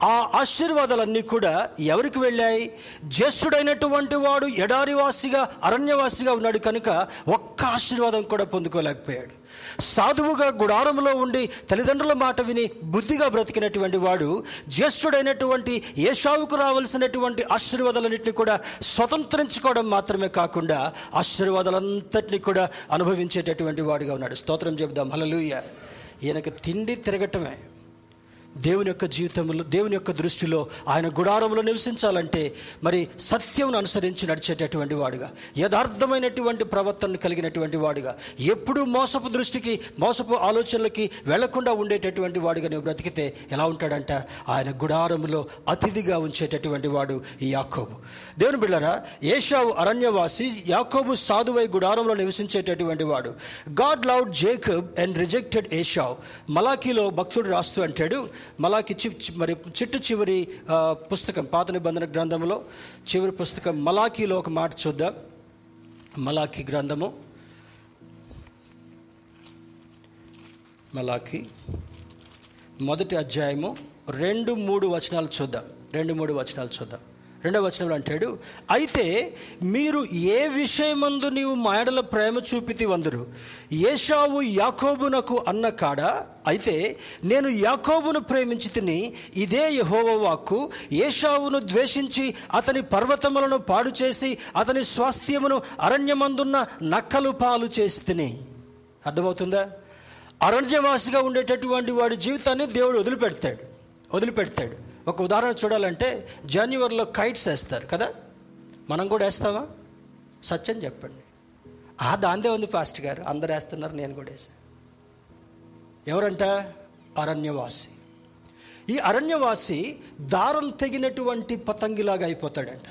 ఆ ఆశీర్వాదాలన్నీ కూడా ఎవరికి వెళ్ళాయి? జ్యేష్ఠుడైనటువంటి వాడు ఎడారివాసిగా అరణ్యవాసిగా ఉన్నాడు కనుక ఒక్క ఆశీర్వాదం కూడా పొందుకోలేకపోయాడు. సాధువుగా గుడారంలో ఉండి తల్లిదండ్రుల మాట విని బుద్ధిగా బ్రతికినటువంటి వాడు జ్యేష్ఠుడైనటువంటి ఏషావుకు రావాల్సినటువంటి ఆశీర్వాదాలన్నింటినీ కూడా స్వతంత్రించుకోవడం మాత్రమే కాకుండా ఆశీర్వాదాలంతటినీ కూడా అనుభవించేటటువంటి వాడుగా ఉన్నాడు. స్తోత్రం చెబుదాం. హల్లెలూయా. ఈయనకు తిండి తిరగటమే. దేవుని యొక్క జీవితంలో దేవుని యొక్క దృష్టిలో ఆయన గుడారంలో నివసించాలంటే మరి సత్యంను అనుసరించి నడిచేటటువంటి వాడుగా యథార్థమైనటువంటి ప్రవర్తన కలిగినటువంటి వాడుగా ఎప్పుడూ మోసపు దృష్టికి మోసపు ఆలోచనలకి వెళ్ళకుండా ఉండేటటువంటి వాడుగా నువ్వు బ్రతికితే ఎలా ఉంటాడంట? ఆయన గుడారంలో అతిథిగా ఉంచేటటువంటి వాడు ఈ యాకోబు. దేవుని బిళ్ళరా ఏషావు అరణ్యవాసి యాకోబు సాధువై గుడారంలో నివసించేటటువంటి వాడు. God loved Jacob and rejected Esau. మలాకీలో భక్తుడు రాస్తూ అంటాడు మలాకి చి- మరి చిట్టు చివరి పుస్తకం పాత నిబంధన గ్రంథంలో చివరి పుస్తకం మలాకీలో ఒక మాట చూద్దాం. మలాఖీ గ్రంథము. మలాఖీ మొదటి అధ్యాయము. రెండు మూడు వచనాలు చూద్దాం. రెండు మూడు వచనాలు చూద్దాం. రెండవ వచనంలో అంటాడు అయితే మీరు ఏ విషయమందు నీవు మాయడల ప్రేమ చూపితి వందరు? ఏషావు యాకోబునకు అన్న కాడ? అయితే నేను యాకోబును ప్రేమించి తిని ఇదే యహోవ వాక్కు ఏషావును ద్వేషించి అతని పర్వతములను పాడు చేసి అతని స్వాస్థ్యమును అరణ్యమందున్న నక్కలు పాలు చేసి తిని అర్థమవుతుందా? అరణ్యవాసిగా ఉండేటటువంటి వాడి జీవితాన్ని దేవుడు వదిలిపెడతాడు వదిలిపెడతాడు. ఒక ఉదాహరణ చూడాలంటే జనవరిలో కైట్స్ వేస్తారు కదా? మనం కూడా వేస్తామా? సత్యం చెప్పండి. ఆ దాందే ఉంది ఫాస్ట్ గారు. అందరు వేస్తున్నారు నేను కూడా వేసాను ఎవరంట? అరణ్యవాసి. ఈ అరణ్యవాసి దారం తెగినటువంటి పతంగిలాగా అయిపోతాడంట.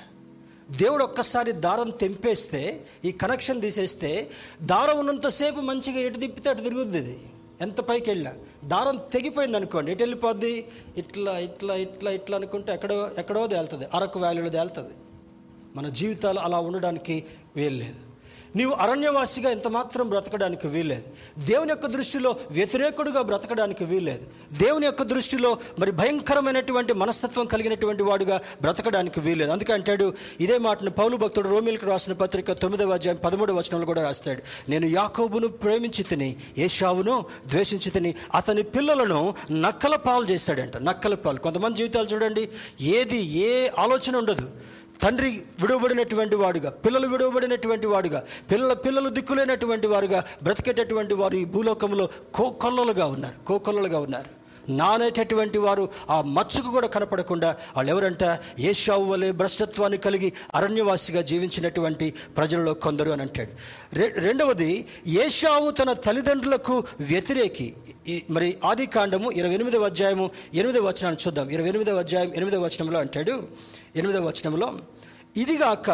దేవుడు ఒక్కసారి దారం తెంపేస్తే ఈ కనెక్షన్ తీసేస్తే దారం ఉన్నంతసేపు మంచిగా ఎటు తిప్పితే అటు తిరుగుద్ది ఇది. ఎంత పైకి వెళ్ళినా. దారం తెగిపోయింది అనుకోండి ఎటు వెళ్ళిపోద్ది? ఇట్లా ఇట్లా ఇట్లా ఇట్లా అనుకుంటే ఎక్కడో ఎక్కడో తేలుతుంది. అరకు వ్యాలీలో తేలుతుంది. మన జీవితాలు అలా ఉండడానికి వీల్లేదు నీవు అరణ్యవాసిగా ఎంత మాత్రం బ్రతకడానికి వీల్లేదు. దేవుని యొక్క దృష్టిలో వ్యతిరేకుడుగా బ్రతకడానికి వీల్లేదు. దేవుని యొక్క దృష్టిలో మరి భయంకరమైనటువంటి మనస్తత్వం కలిగినటువంటి వాడుగా బ్రతకడానికి వీల్లేదు. అందుకే అంటాడు ఇదే మాటను పౌలు భక్తుడు రోమిల్కి రాసిన పత్రిక తొమ్మిదవ అధ్యాయం పదమూడవ వచనంలో కూడా రాస్తాడు. నేను యాకోబును ప్రేమించి తిని ఏషావును ద్వేషించి తిని అతని పిల్లలను నక్కల పాలు చేశాడంట. నక్కల పాలు. కొంతమంది జీవితాలు చూడండి ఏది ఏ ఆలోచన ఉండదు. తండ్రి విడువబడినటువంటి వాడుగా పిల్లలు విడువబడినటువంటి వాడుగా పిల్లల పిల్లలు దిక్కులేనటువంటి వారుగా బ్రతికేటటువంటి వారు ఈ భూలోకంలో కోకొల్లలుగా ఉన్నారు కోకొల్లలుగా ఉన్నారు. నానేటటువంటి వారు ఆ మచ్చుకు కూడా కనపడకుండా వాళ్ళు ఎవరంట ఏషావు వలె భ్రష్టత్వాన్ని కలిగి అరణ్యవాసిగా జీవించినటువంటి ప్రజలలో కొందరు అని అంటాడు. రె- రెండవది ఏషావు తన తల్లిదండ్రులకు వ్యతిరేకి. మరి ఆది కాండము ఇరవై ఎనిమిదవ అధ్యాయము ఎనిమిదవ వచనాన్ని చూద్దాం. ఇరవై ఎనిమిదవ అధ్యాయం ఎనిమిదవ వచనంలో అంటాడు ఎనిమిదవ వచనంలో ఇదిగాక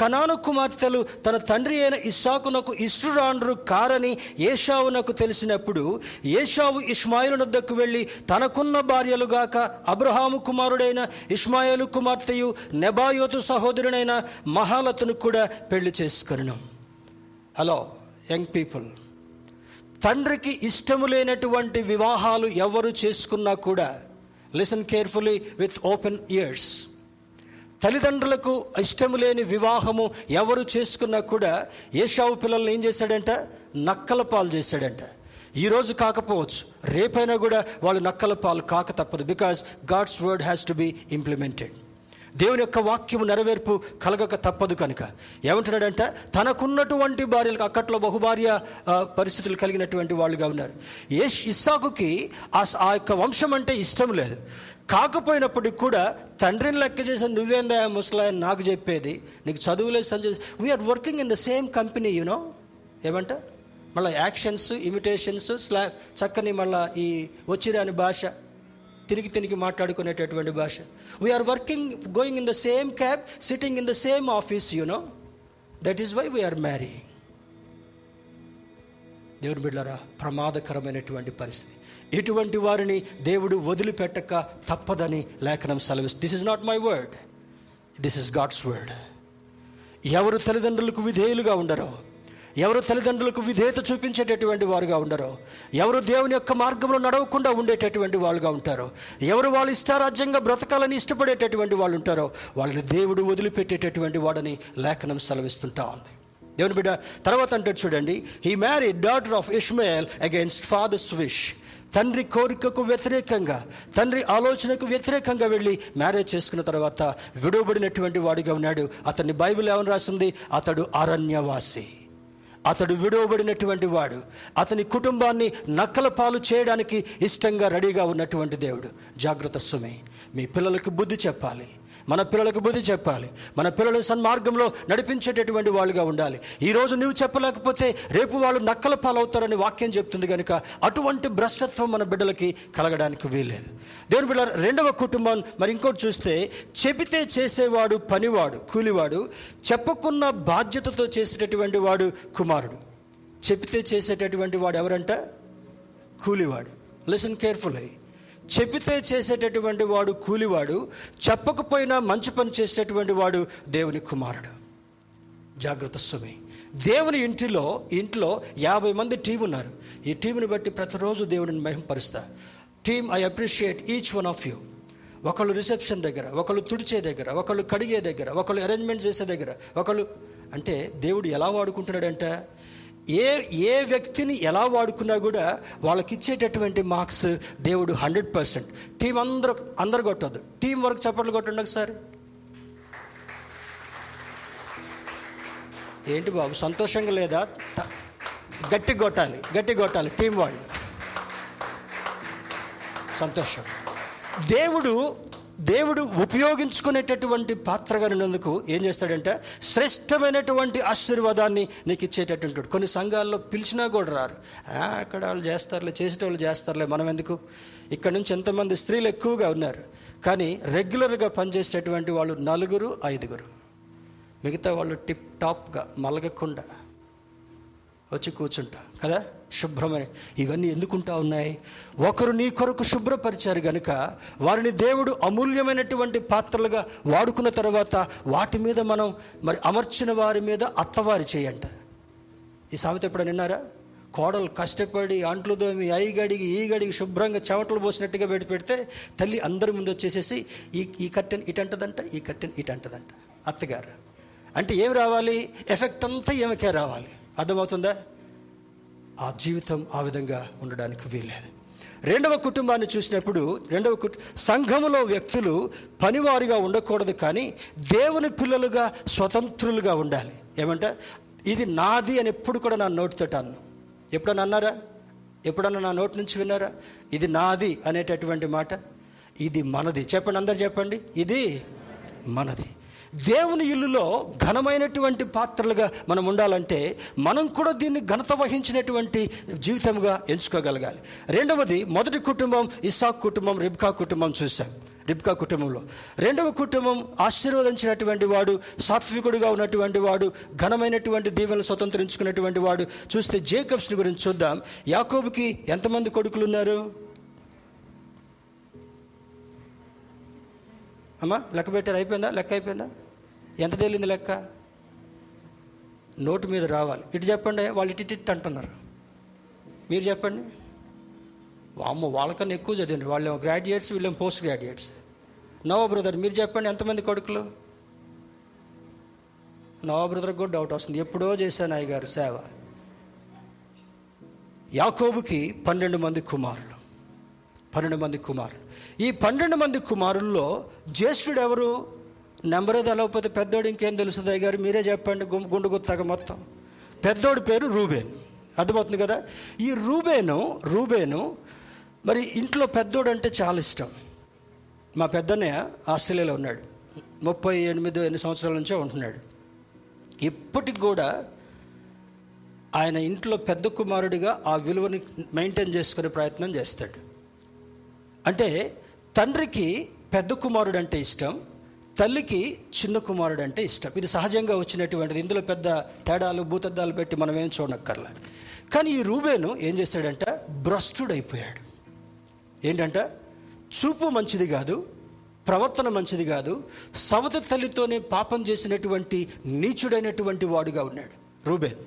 కనాను కుమార్తెలు తన తండ్రి అయిన ఇస్సాకునకు ఇష్టురాండ్రు కారని ఏషావునకు తెలిసినప్పుడు ఏషావు ఇస్మాయిలునద్దకు వెళ్ళి తనకున్న భార్యలుగాక అబ్రహాము కుమారుడైన ఇష్మాయేలు కుమార్తెయు నెబాయోతు సహోదరుడైన మహాలతును కూడా పెళ్ళి చేసుకున్నాం. Hello young people. తండ్రికి ఇష్టము లేనటువంటి వివాహాలు ఎవరు చేసుకున్నా కూడా listen carefully with open ears. తల్లిదండ్రులకు ఇష్టం లేని వివాహము ఎవరు చేసుకున్నా కూడా ఏషావు పిల్లల్ని ఏం చేశాడంట? నక్కల పాలు చేశాడంట. ఈ రోజు కాకపోవచ్చు. రేపైనా కూడా వాళ్ళు నక్కల పాలు కాక తప్పదు because God's word has to be implemented దేవుని యొక్క వాక్యము నెరవేర్పు కలగక తప్పదు కనుక. ఏమంటున్నాడంట? తనకున్నటువంటి భార్యలకు అక్కట్లో బహుభార్య పరిస్థితులు కలిగినటువంటి వాళ్ళుగా ఉన్నారు. ఏ ఇస్సాకుకి ఆ యొక్క వంశం అంటే ఇష్టం లేదు. కాకపోయినప్పటికి కూడా తండ్రిని లెక్క చేసిన నువ్వేందా ముసలా నాకు చెప్పేది. నీకు చదువులేదు Sanjay we're working in the same company you know ఏమంట? మళ్ళీ యాక్షన్స్ ఇమిటేషన్స్ స్లా చక్కని మళ్ళీ ఈ వచ్చిరాని భాష తిరిగి తిరిగి మాట్లాడుకునేటటువంటి భాష. We're working going in the same cab sitting in the same office you know that is why we're marry దేవుని బిడ్డరా ప్రమాదకరమైనటువంటి పరిస్థితి. ఇటువంటి వారిని దేవుడు వదిలిపెట్టక తప్పదని లేఖనం సెలవిస్తుంది this is not my word this is God's word ఎవరు తల్లిదండ్రులకు విధేయులుగా ఉండరో ఎవరు తల్లిదండ్రులకు విధేయత చూపించేటటువంటి వారుగా ఉండరు ఎవరు దేవుని యొక్క మార్గంలో నడవకుండా ఉండేటటువంటి వాళ్ళుగా ఉంటారో ఎవరు వాళ్ళు ఇష్టారాజ్యంగా బ్రతకాలని ఇష్టపడేటటువంటి వాళ్ళు ఉంటారో వాళ్ళని దేవుడు వదిలిపెట్టేటటువంటి వాడని లేఖనం సెలవిస్తుంటా ఉంది. దేవుని బిడ్డ తర్వాత అంటాడు చూడండి he married daughter of Ishmael against father's wish తండ్రి కోరికకు వ్యతిరేకంగా తండ్రి ఆలోచనకు వ్యతిరేకంగా వెళ్ళి మ్యారేజ్ చేసుకున్న తర్వాత విడువబడినటువంటి వాడిగా ఉన్నాడు. అతన్ని బైబిల్ ఏమని రాసింది? అతడు అరణ్యవాసి. అతడు విడువబడినటువంటి వాడు. అతని కుటుంబాన్ని నక్కల పాలు చేయడానికి ఇష్టంగా రెడీగా ఉన్నటువంటి దేవుడు. జాగ్రత్త సుమే మీ పిల్లలకు బుద్ధి చెప్పాలి. మన పిల్లలకు బుద్ధి చెప్పాలి. మన పిల్లలు సన్మార్గంలో నడిపించేటటువంటి వాళ్ళుగా ఉండాలి. ఈరోజు నువ్వు చెప్పలేకపోతే రేపు వాళ్ళు నక్కల పాలవుతారని వాక్యం చెప్తుంది కనుక అటువంటి భ్రష్టత్వం మన బిడ్డలకి కలగడానికి వీల్లేదు. దేవుని బిడ్డ రెండవ కుటుంబం మరి ఇంకోటి చూస్తే చెబితే చేసేవాడు పనివాడు కూలివాడు చెప్పకున్న బాధ్యతతో చేసేటటువంటి వాడు కుమారుడు. చెబితే చేసేటటువంటి వాడు ఎవరంట? కూలివాడు. లిసన్ అయ్యి చెప్పితే చేసేటటువంటి వాడు కూలివాడు చెప్పకపోయినా మంచి పని చేసేటటువంటి వాడు దేవుని కుమారుడు. జాగ్రత్త సుమి దేవుని ఇంటిలో ఇంట్లో యాభై మంది టీం ఉన్నారు. ఈ టీంని బట్టి ప్రతిరోజు దేవుడిని మహింపరుస్తా. Team I appreciate each one of you. ఒకళ్ళు రిసెప్షన్ దగ్గర ఒకళ్ళు తుడిచే దగ్గర ఒకళ్ళు కడిగే దగ్గర ఒకళ్ళు అరేంజ్మెంట్ చేసే దగ్గర ఒకళ్ళు అంటే దేవుడు ఎలా వాడుకుంటున్నాడంటే? ఏ ఏ వ్యక్తిని ఎలా వాడుకున్నా కూడా వాళ్ళకి ఇచ్చేటటువంటి మార్క్స్ దేవుడు హండ్రెడ్ పర్సెంట్. టీం అందరూ అందరు కొట్టద్దు. టీం వర్క్ చప్పట్లు కొట్టండి ఒకసారి. ఏంటి బాబు సంతోషంగా లేదా? గట్టి కొట్టాలి గట్టి కొట్టాలి టీం వాళ్ళు. సంతోషం. దేవుడు దేవుడు ఉపయోగించుకునేటటువంటి పాత్రగా ఉన్నందుకు ఏం చేస్తాడంటే శ్రేష్టమైనటువంటి ఆశీర్వాదాన్ని నీకు ఇచ్చేటటువంటి కొన్ని సంఘాల్లో పిలిచినా కూడా రారు. అక్కడ వాళ్ళు చేస్తారులే చేసేటోళ్ళు చేస్తారులే మనం ఎందుకు? ఇక్కడ నుంచి ఎంతమంది స్త్రీలు ఎక్కువగా ఉన్నారు. కానీ రెగ్యులర్గా పనిచేసేటటువంటి వాళ్ళు నలుగురు ఐదుగురు. మిగతా వాళ్ళు టిప్ టాప్గా మలగకుండా. వచ్చి కూర్చుంటా. కదా? శుభ్రమైన ఇవన్నీ ఎందుకుంటా ఉన్నాయి? ఒకరు నీ కొరకు శుభ్రపరిచారు గనుక వారిని దేవుడు అమూల్యమైనటువంటి పాత్రలుగా వాడుకున్న తర్వాత వాటి మీద మనం మరి అమర్చిన వారి మీద అత్తవారి చేయంట. ఈ సామెత ఎప్పుడైనా నిన్నారా కోడలు కష్టపడి అంట్లు దోమి ఐ గడిగి ఈ గడిగి శుభ్రంగా చెమటలు పోసినట్టుగా పెట్టి పెడితే తల్లి అందరి ముందు వచ్చేసేసి ఈ ఈ కట్టెన్ ఇటంటదంట ఈ కట్టెన్ ఇటంటదంట. అత్తగారు. అంటే ఏం రావాలి? ఎఫెక్ట్ అంతా ఏమకే రావాలి. అర్థమవుతుందా? ఆ జీవితం ఆ విధంగా ఉండడానికి వీల్లేదు. రెండవ కుటుంబాన్ని చూసినప్పుడు రెండవ కుటుంబ సంఘములో వ్యక్తులు పనివారిగా ఉండకూడదు కానీ దేవుని పిల్లలుగా స్వతంత్రులుగా ఉండాలి. ఏమంటే ఇది నాది అని ఎప్పుడు కూడా నా నోటితో అన్ను. ఎప్పుడన్నా అన్నారా? ఎప్పుడన్నా నా నోటి నుంచి విన్నారా? ఇది నాది అనేటటువంటి మాట ఇది మనది. చెప్పండి అందరు చెప్పండి. ఇది మనది. దేవుని ఇల్లులో ఘనమైనటువంటి పాత్రలుగా మనం ఉండాలంటే మనం కూడా దీన్ని ఘనత వహించినటువంటి జీవితంగా ఎంచుకోగలగాలి. రెండవది మొదటి కుటుంబం ఇసాక్ కుటుంబం రిబ్కా కుటుంబం చూశాం. రిబ్కా కుటుంబంలో. రెండవ కుటుంబం ఆశీర్వదించినటువంటి వాడు సాత్వికుడుగా ఉన్నటువంటి వాడు ఘనమైనటువంటి దీవెనలు స్వతంత్రించుకున్నటువంటి వాడు. చూస్తే జేకబ్స్ని గురించి చూద్దాం. యాకోబుకి ఎంతమంది కొడుకులు ఉన్నారు అమ్మా లెక్క పెట్టారు అయిపోయిందా? లెక్క అయిపోయిందా? ఎంత తేలింది లెక్క? నోటు మీద రావాలి. ఇటు చెప్పండి వాళ్ళు ఇటు ఇటు అంటున్నారు. మీరు చెప్పండి. అమ్మ వాళ్ళకన్నా ఎక్కువ చదివండి వాళ్ళేమో గ్రాడ్యుయేట్స్ వీళ్ళేం పోస్ట్ గ్రాడ్యుయేట్స్ నవో బ్రదర్ మీరు చెప్పండి ఎంతమంది కొడుకులు? నవో బ్రదర్కి కూడా డౌట్ వస్తుంది. ఎప్పుడో చేశాను అయ్యగారు సేవ. యాకోబుకి పన్నెండు మంది కుమారులు. పన్నెండు మంది కుమారులు. ఈ పన్నెండు మంది కుమారుల్లో జ్యేష్ఠుడు ఎవరు? నెంబర్ తెలవకపోతే అలవకపోతే పెద్దోడు ఇంకేం తెలుస్తుంది గారు మీరే చెప్పండి గుం గుండు గుత్తాక మొత్తం. పెద్దోడి పేరు రూబేన్. అర్థమవుతుంది కదా? ఈ రూబేను రూబేను మరి ఇంట్లో పెద్దోడు అంటే చాలా ఇష్టం. మా పెద్దన్నయ్య ఆస్ట్రేలియాలో ఉన్నాడు. ముప్పై ఎనిమిది ఎన్ని సంవత్సరాల నుంచే ఉంటున్నాడు. ఇప్పటికి కూడా ఆయన ఇంట్లో పెద్ద కుమారుడిగా ఆ విలువని మెయింటైన్ చేసుకునే ప్రయత్నం చేస్తాడు. అంటే తండ్రికి పెద్ద కుమారుడు అంటే ఇష్టం తల్లికి చిన్న కుమారుడు అంటే ఇష్టం. ఇది సహజంగా వచ్చినటువంటిది. ఇందులో పెద్ద తేడాలు భూతద్దాలు పెట్టి మనం ఏం చూడక్కర్లే. కానీ ఈ రూబేను ఏం చేశాడంట? భ్రష్టుడైపోయాడు. ఏంటంట? చూపు మంచిది కాదు ప్రవర్తన మంచిది కాదు సవత తల్లితోనే పాపం చేసినటువంటి నీచుడైనటువంటి వాడుగా ఉన్నాడు రూబేన్.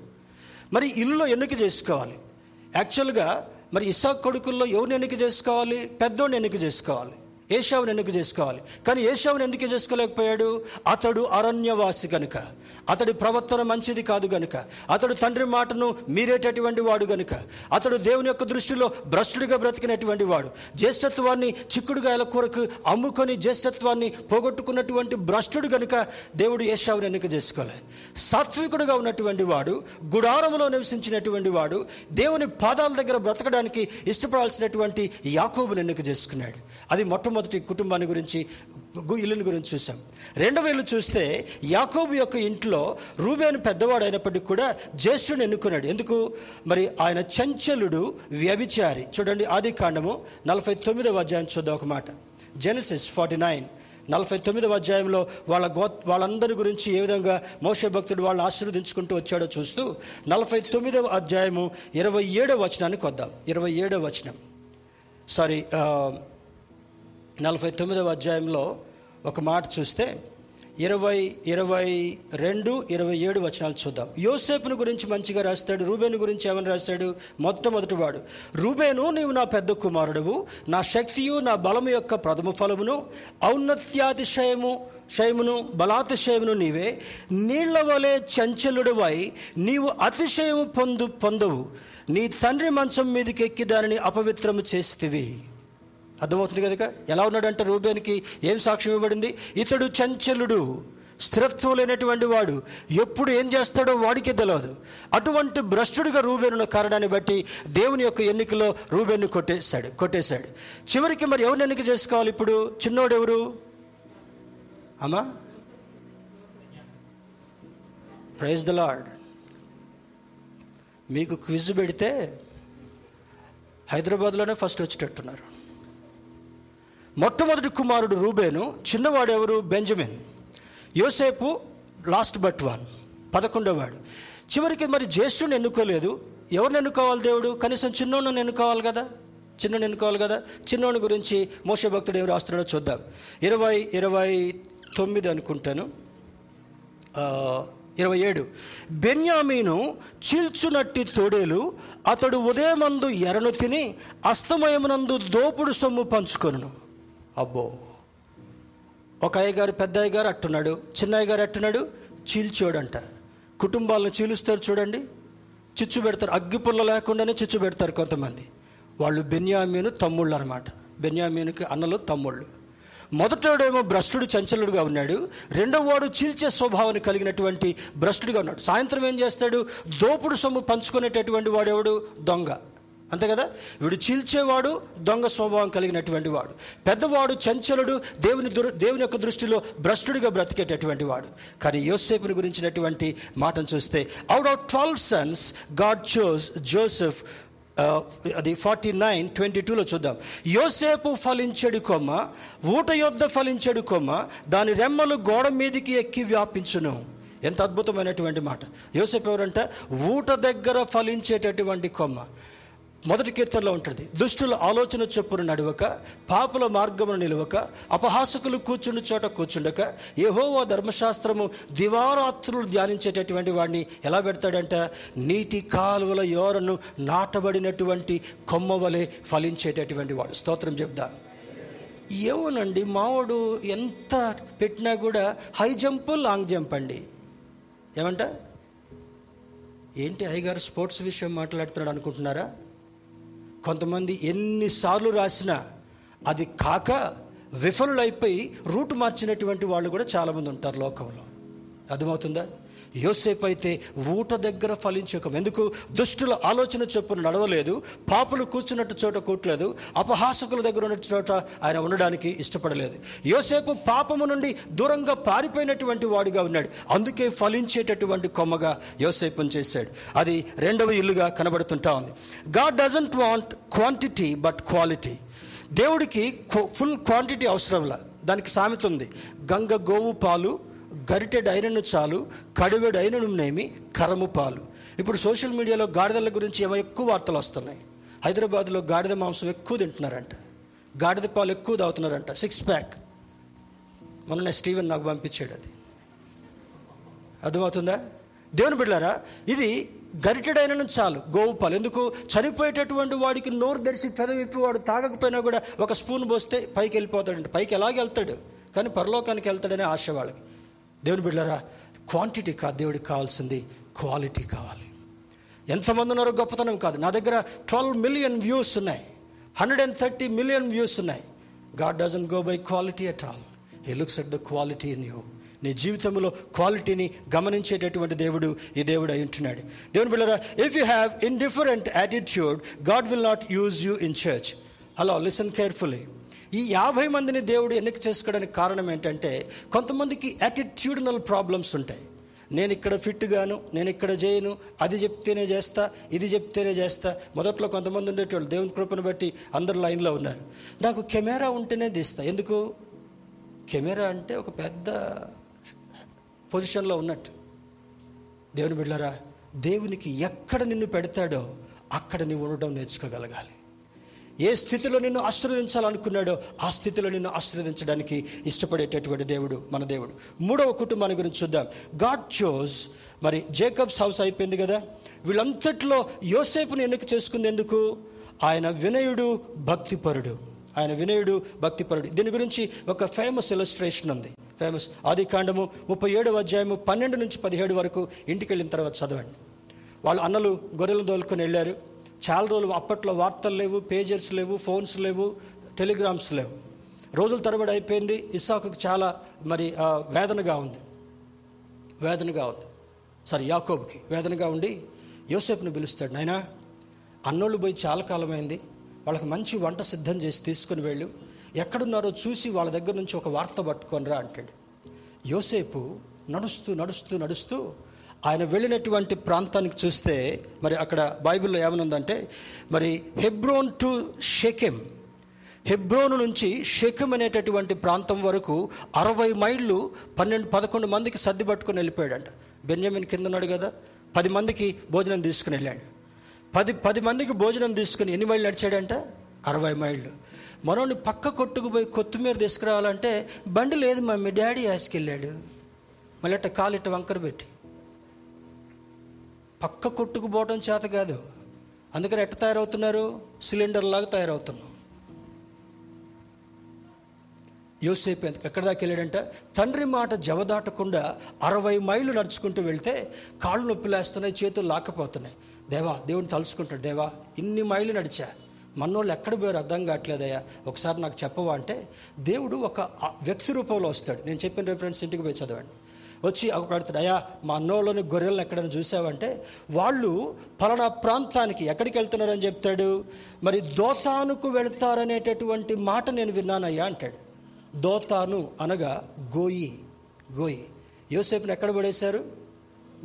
మరి ఇల్లులో ఎన్నిక చేసుకోవాలి? యాక్చువల్గా మరి ఇసాక్ కొడుకుల్లో ఎవరిని ఎన్నిక చేసుకోవాలి? పెద్దోడిని ఎన్నిక చేసుకోవాలి? ఏషావుని ఎన్నిక చేసుకోవాలి? కానీ ఏషావుని ఎందుకు చేసుకోలేకపోయాడు? అతడు అరణ్యవాసి గనుక. అతడి ప్రవర్తన మంచిది కాదు గనుక. అతడు తండ్రి మాటను మీరేటటువంటి వాడు గనుక. అతడు దేవుని యొక్క దృష్టిలో భ్రష్టుడిగా బ్రతికినటువంటి వాడు. జ్యేష్ఠత్వాన్ని చిక్కుడుగాయల కొరకు అమ్ముకొని జ్యేష్ఠత్వాన్ని పోగొట్టుకున్నటువంటి భ్రష్టుడు గనుక దేవుడు ఏషావుని ఎన్నిక చేసుకోలేదు సాత్వికుడుగా ఉన్నటువంటి వాడు గుడారంలో నివసించినటువంటి వాడు దేవుని పాదాల దగ్గర బ్రతకడానికి ఇష్టపడాల్సినటువంటి యాకోబుని ఎన్నిక చేసుకున్నాడు? అది మొట్టమొదటి కుటుంబాన్ని గురించి గు- ఇల్లుని గురించి చూసాం. రెండవ ఇల్లు చూస్తే యాకోబు యొక్క ఇంట్లో రూబేను పెద్దవాడు అయినప్పటికీ కూడా జ్యేష్ఠుని ఎన్నుకున్నాడు. ఎందుకు? మరి ఆయన చంచలుడు వ్యభిచారి. చూడండి ఆది కాండము నలభై తొమ్మిదవ అధ్యాయం చూద్దాం ఒక మాట. Genesis forty nine. నలభై తొమ్మిదవ అధ్యాయంలో వాళ్ళ గో వాళ్ళందరి గురించి ఏ విధంగా మోసే భక్తుడు వాళ్ళని ఆశీర్వదించుకుంటూ వచ్చాడో చూస్తూ నలభై తొమ్మిదవ అధ్యాయము ఇరవై ఏడవ వచనానికి వద్దాం. ఇరవై ఏడవ వచనం. సారీ నలభై తొమ్మిదవ అధ్యాయంలో ఒక మాట చూస్తే ఇరవై ఇరవై రెండు ఇరవై ఏడు వచనాలు చూద్దాం. యోసేపును గురించి మంచిగా రాస్తాడు రూబేను గురించి ఏమని రాస్తాడు? మొట్టమొదటి వాడు రూబేను నీవు నా పెద్ద కుమారుడువు నా శక్తియు నా బలము యొక్క ప్రథమ ఫలమును ఔన్నత్యాతిశయము శయమును బలాతిశయమును నీవే. నీళ్ళ వలె చంచలుడువై నీవు అతిశయము పొందు పొందవు. నీ తండ్రి మంచం మీదకి ఎక్కి దానిని అపవిత్రము చేస్తేవి. అర్థమవుతుంది కనుక ఎలా ఉన్నాడంటే రూబేన్కి ఏం సాక్ష్యం ఇవ్వబడింది? ఇతడు చంచలుడు స్థిరత్వం లేనటువంటి వాడు. ఎప్పుడు ఏం చేస్తాడో వాడికే తెలియదు అటువంటి భ్రష్టుడిగా రూబేనున్న కారణాన్ని బట్టి దేవుని యొక్క ఎన్నికలో రూబేన్ని కొట్టేశాడు కొట్టేశాడు. చివరికి మరి ఎవరిని ఎన్నిక చేసుకోవాలి ఇప్పుడు? చిన్నోడు ఎవరు అమ్మా? ప్రైజ్ ద లార్డ్ మీకు క్విజ్ పెడితే హైదరాబాద్లోనే ఫస్ట్ వచ్చేటట్టున్నారు. మొట్టమొదటి కుమారుడు రూబేను చిన్నవాడు ఎవరు? బెంజమిన్. యోసేపు లాస్ట్ బట్ వన్ పదకొండవాడు చివరికి మరి జ్యేష్ఠుని ఎన్నుకోలేదు. ఎవరిని ఎన్నుకోవాలి దేవుడు? కనీసం చిన్నోడిని ఎన్నుకోవాలి కదా? చిన్నోని ఎన్నుకోవాలి కదా? చిన్నోని గురించి మోస భక్తుడు ఏం రాస్తున్నాడో చూద్దాం. ఇరవై ఇరవై తొమ్మిది అనుకుంటాను. ఇరవై ఏడు. బెన్యామీను చీల్చునట్టి తోడేలు అతడు ఉదయమందు ఎరను తిని అస్తమయమునందు దోపుడు సొమ్ము పంచుకొను అబ్బో. ఒక అయ్యగారు పెద్ద అయ్యగారు అట్టున్నాడు చిన్న అయ్యగారు అట్టున్నాడు చీల్చోడంట. కుటుంబాలను చీలుస్తారు చూడండి. చిచ్చు పెడతారు. అగ్గిపుల్ల లేకుండానే చిచ్చు పెడతారు కొంతమంది. వాళ్ళు బెన్యామీను తమ్ముళ్ళు అనమాట బెన్యామీనుకి అన్నలు తమ్ముళ్ళు. మొదటోడేమో భ్రష్టుడు చంచలుడుగా ఉన్నాడు. రెండవ వాడు చీల్చే స్వభావాన్ని కలిగినటువంటి భ్రష్టుడిగా ఉన్నాడు. సాయంత్రం ఏం చేస్తాడు? దోపుడు సొమ్ము పంచుకునేటటువంటి వాడెవడు? దొంగ. అంతే కదా? వీడు చీల్చేవాడు దొంగ స్వభావం కలిగినటువంటి వాడు. పెద్దవాడు చంచలుడు దేవుని దుర్ దేవుని యొక్క దృష్టిలో భ్రష్టుడిగా బ్రతికేటటువంటి వాడు. కానీ యోసేపుని గురించినటువంటి మాటను చూస్తే out of twelve sons God chose Joseph అది ఫార్టీ నైన్ ట్వంటీ టూలో చూద్దాం. యోసేపు ఫలించడు కొమ్మ ఊట యొద్ద ఫలించడు కొమ్మ దాని రెమ్మలు గోడ మీదికి ఎక్కి వ్యాపించును. ఎంత అద్భుతమైనటువంటి మాట. యోసేపు ఎవరంటే? ఊట దగ్గర ఫలించేటటువంటి కొమ్మ. మొదటి కీర్తనలో ఉంటుంది దుష్టుల ఆలోచన చొప్పున నడవక పాపుల మార్గమును నిలవక అపహాసకులు కూర్చుని చోట కూర్చుండక యహోవా ధర్మశాస్త్రము దివారాత్రులు ధ్యానించేటటువంటి వాడిని ఎలా పెడతాడంట? నీటి కాలువల యోరను నాటబడినటువంటి కొమ్మ వలె ఫలించేటటువంటి వాడు. స్తోత్రం చెప్దాను ఏమోనండి మావాడు ఎంత పెట్టినా కూడా హై జంప్ లాంగ్ జంప్ అండి. ఏమంట? ఏంటి అయ్యగారు స్పోర్ట్స్ విషయం మాట్లాడుతున్నాడు అనుకుంటున్నారా? కొంతమంది ఎన్నిసార్లు రాసినా అది కాక విఫలులైపోయి రూట్ మార్చినటువంటి వాళ్ళు కూడా చాలామంది ఉంటారు లోకంలో. అర్థమవుతుందా? యోసేపు అయితే ఊట దగ్గర ఫలించకం. ఎందుకు? దుష్టుల ఆలోచన చొప్పున నడవలేదు పాపులు కూర్చున్నట్టు చోట కూట్లేదు అపహాసకుల దగ్గర ఉన్న చోట ఆయన ఉండడానికి ఇష్టపడలేదు. యోసేపు పాపము నుండి దూరంగా పారిపోయినటువంటి వాడిగా ఉన్నాడు. అందుకే ఫలించేటటువంటి కొమ్మగా యోసేపుని చేశాడు. అది రెండవ ఇల్లుగా కనబడుతుంటా ఉంది. God doesn't want quantity but quality దేవుడికి ఫుల్ క్వాంటిటీ అవసరంలా దానికి సామెత ఉంది. గంగ గోవు పాలు గరిటెడ్ ఐరన్ చాలు కడివెడు అయినను నేమి కరము పాలు. ఇప్పుడు సోషల్ మీడియాలో గాడిదల గురించి ఏమో ఎక్కువ వార్తలు వస్తున్నాయి. హైదరాబాద్లో గాడిద మాంసం ఎక్కువ తింటున్నారంట. గాడిద పాలు ఎక్కువ తాగుతున్నారంట. సిక్స్ ప్యాక్ మొన్న స్టీవెన్ నాకు పంపించాడు అది. అర్థమవుతుందా? దేవుని బిడ్డారా ఇది గరిటెడైన చాలు గోవు పాలు. ఎందుకు? చనిపోయేటటువంటి వాడికి నోరు తెరిచి పెదవిప్పి వాడు తాగకపోయినా కూడా ఒక స్పూన్ పోస్తే పైకి వెళ్ళిపోతాడంట. పైకి ఎలాగ వెళ్తాడు కానీ పరలోకానికి వెళ్తాడనే ఆశ వాళ్ళకి. దేవుని బిడ్డారా క్వాంటిటీ కాదు దేవుడికి కావాల్సింది క్వాలిటీ కావాలి. ఎంతమంది ఉన్నారో గొప్పతనం కాదు. నా దగ్గర ట్వెల్వ్ మిలియన్ వ్యూస్ ఉన్నాయి. Hundred and thirty million views ఉన్నాయి. God doesn't go by quality at all he looks at the quality in you నీ జీవితంలో క్వాలిటీని గమనించేటటువంటి దేవుడు ఈ దేవుడు అయి ఉంటున్నాడు. దేవుని బిళ్ళరా if you have in different attitude God will not use you in church hello listen carefully ఈ యాభై మందిని దేవుడు ఎన్నిక చేసుకోవడానికి కారణం ఏంటంటే కొంతమందికి యాటిట్యూడినల్ ప్రాబ్లమ్స్ ఉంటాయి. నేను ఇక్కడ ఫిట్ గాను నేను ఇక్కడ చేయను అది చెప్తేనే చేస్తా ఇది చెప్తేనే చేస్తా. మొదట్లో కొంతమంది ఉండేటోళ్ళు దేవుని కృపను బట్టి అందరు లైన్లో ఉన్నారు. నాకు కెమెరా ఉంటేనే తీస్తా. ఎందుకు? కెమెరా అంటే ఒక పెద్ద పొజిషన్లో ఉన్నట్టు. దేవుని బిడ్డారా దేవునికి ఎక్కడ నిన్ను పెడతాడో అక్కడ నీవు ఉండడం నేర్చుకోగలగాలి. ఏ స్థితిలో నిన్ను ఆశీర్వదించాలనుకున్నాడో ఆ స్థితిలో నిన్ను ఆశీర్వదించడానికి ఇష్టపడేటటువంటి దేవుడు మన దేవుడు. మూడవ కుటుంబాన్ని గురించి చూద్దాం. గాడ్ చోజ్ మరి జేకబ్స్ హౌస్ అయిపోయింది కదా. వీళ్ళంతట్లో యోసేపుని ఎన్నిక చేసుకుంది ఎందుకు? ఆయన వినయుడు భక్తిపరుడు. ఆయన వినయుడు భక్తిపరుడు. దీని గురించి ఒక ఫేమస్ ఇలస్ట్రేషన్ ఉంది. ఫేమస్ ఆది కాండము ముప్పై ఏడవ అధ్యాయము పన్నెండు నుంచి పదిహేడు వరకు ఇంటికి వెళ్ళిన తర్వాత చదవండి. వాళ్ళు అన్నలు గొర్రెలు దోలుకొని వెళ్ళారు. చాలా రోజులు అప్పట్లో వార్తలు లేవు పేజర్స్ లేవు ఫోన్స్ లేవు టెలిగ్రామ్స్ లేవు. రోజుల తరబడి అయిపోయింది. ఇస్సాకు చాలా మరి వేదనగా ఉంది. వేదనగా ఉంది. సరే యాకోబుకి వేదనగా ఉండి యోసేపుని పిలుస్తాడు నాయనా అన్నోళ్ళు పోయి చాలా కాలమైంది. వాళ్ళకి మంచి వంట సిద్ధం చేసి తీసుకుని వెళ్ళు. ఎక్కడున్నారో చూసి వాళ్ళ దగ్గర నుంచి ఒక వార్త పట్టుకొని రా అంటాడు. యోసేపు నడుస్తూ నడుస్తూ నడుస్తూ ఆయన వెళ్ళినటువంటి ప్రాంతానికి చూస్తే మరి అక్కడ బైబిల్లో ఏమనుందంటే మరి హెబ్రోన్ టు షెకెమ్ హెబ్రోను నుంచి షెకెమ్ అనేటటువంటి ప్రాంతం వరకు అరవై మైళ్ళు పన్నెండు పదకొండు మందికి సర్ది పట్టుకుని వెళ్ళిపోయాడంట. బెన్యామిన్ కింద ఉన్నాడు కదా పది మందికి భోజనం తీసుకుని వెళ్ళాడు. పది పది మందికి భోజనం తీసుకుని ఎన్ని మైళ్ళు నడిచాడంట? అరవై మైళ్ళు. మనోని పక్క కొట్టుకుపోయి కొత్తిమీర తీసుకురావాలంటే బండి లేదు మమ్మీ డాడీ వేసుకెళ్ళాడు మళ్ళీ అట్ట కాలిట్ట వంకర పెట్టి. పక్క కొట్టుకుపోవడం చేత కాదు. అందుకని ఎట్ట తయారవుతున్నారు? సిలిండర్ లాగా తయారవుతున్నాం. యోసేపు ఎక్కడ దాకా వెళ్ళాడంట? తండ్రి మాట జవదాటకుండా అరవై మైళ్ళు నడుచుకుంటూ వెళ్తే కాళ్ళు నొప్పి లేస్తున్నాయి చేతులు లాకపోతున్నాయి దేవా దేవుని తలుచుకుంటాడు. దేవా ఇన్ని మైళ్ళు నడిచా. మనోళ్ళు ఎక్కడ పోయారు అర్థం కావట్లేదయ్యా. ఒకసారి నాకు చెప్పవా అంటే దేవుడు ఒక వ్యక్తి రూపంలో వస్తాడు. నేను చెప్పిన రిఫరెన్స్ ఇంటికి పోయి చదవండి. వచ్చి పెడతాడు అయ్యా మా అన్నోళ్ళని గొర్రెలను ఎక్కడైనా చూసావంటే వాళ్ళు పలానా ప్రాంతానికి ఎక్కడికి వెళ్తున్నారని చెప్తాడు. మరి దోతానుకు వెళ్తారనేటటువంటి మాట నేను విన్నానయ్యా అంటాడు. దోతాను అనగా గోయి గోయి. యోసేపుని ఎక్కడ పడేశారు?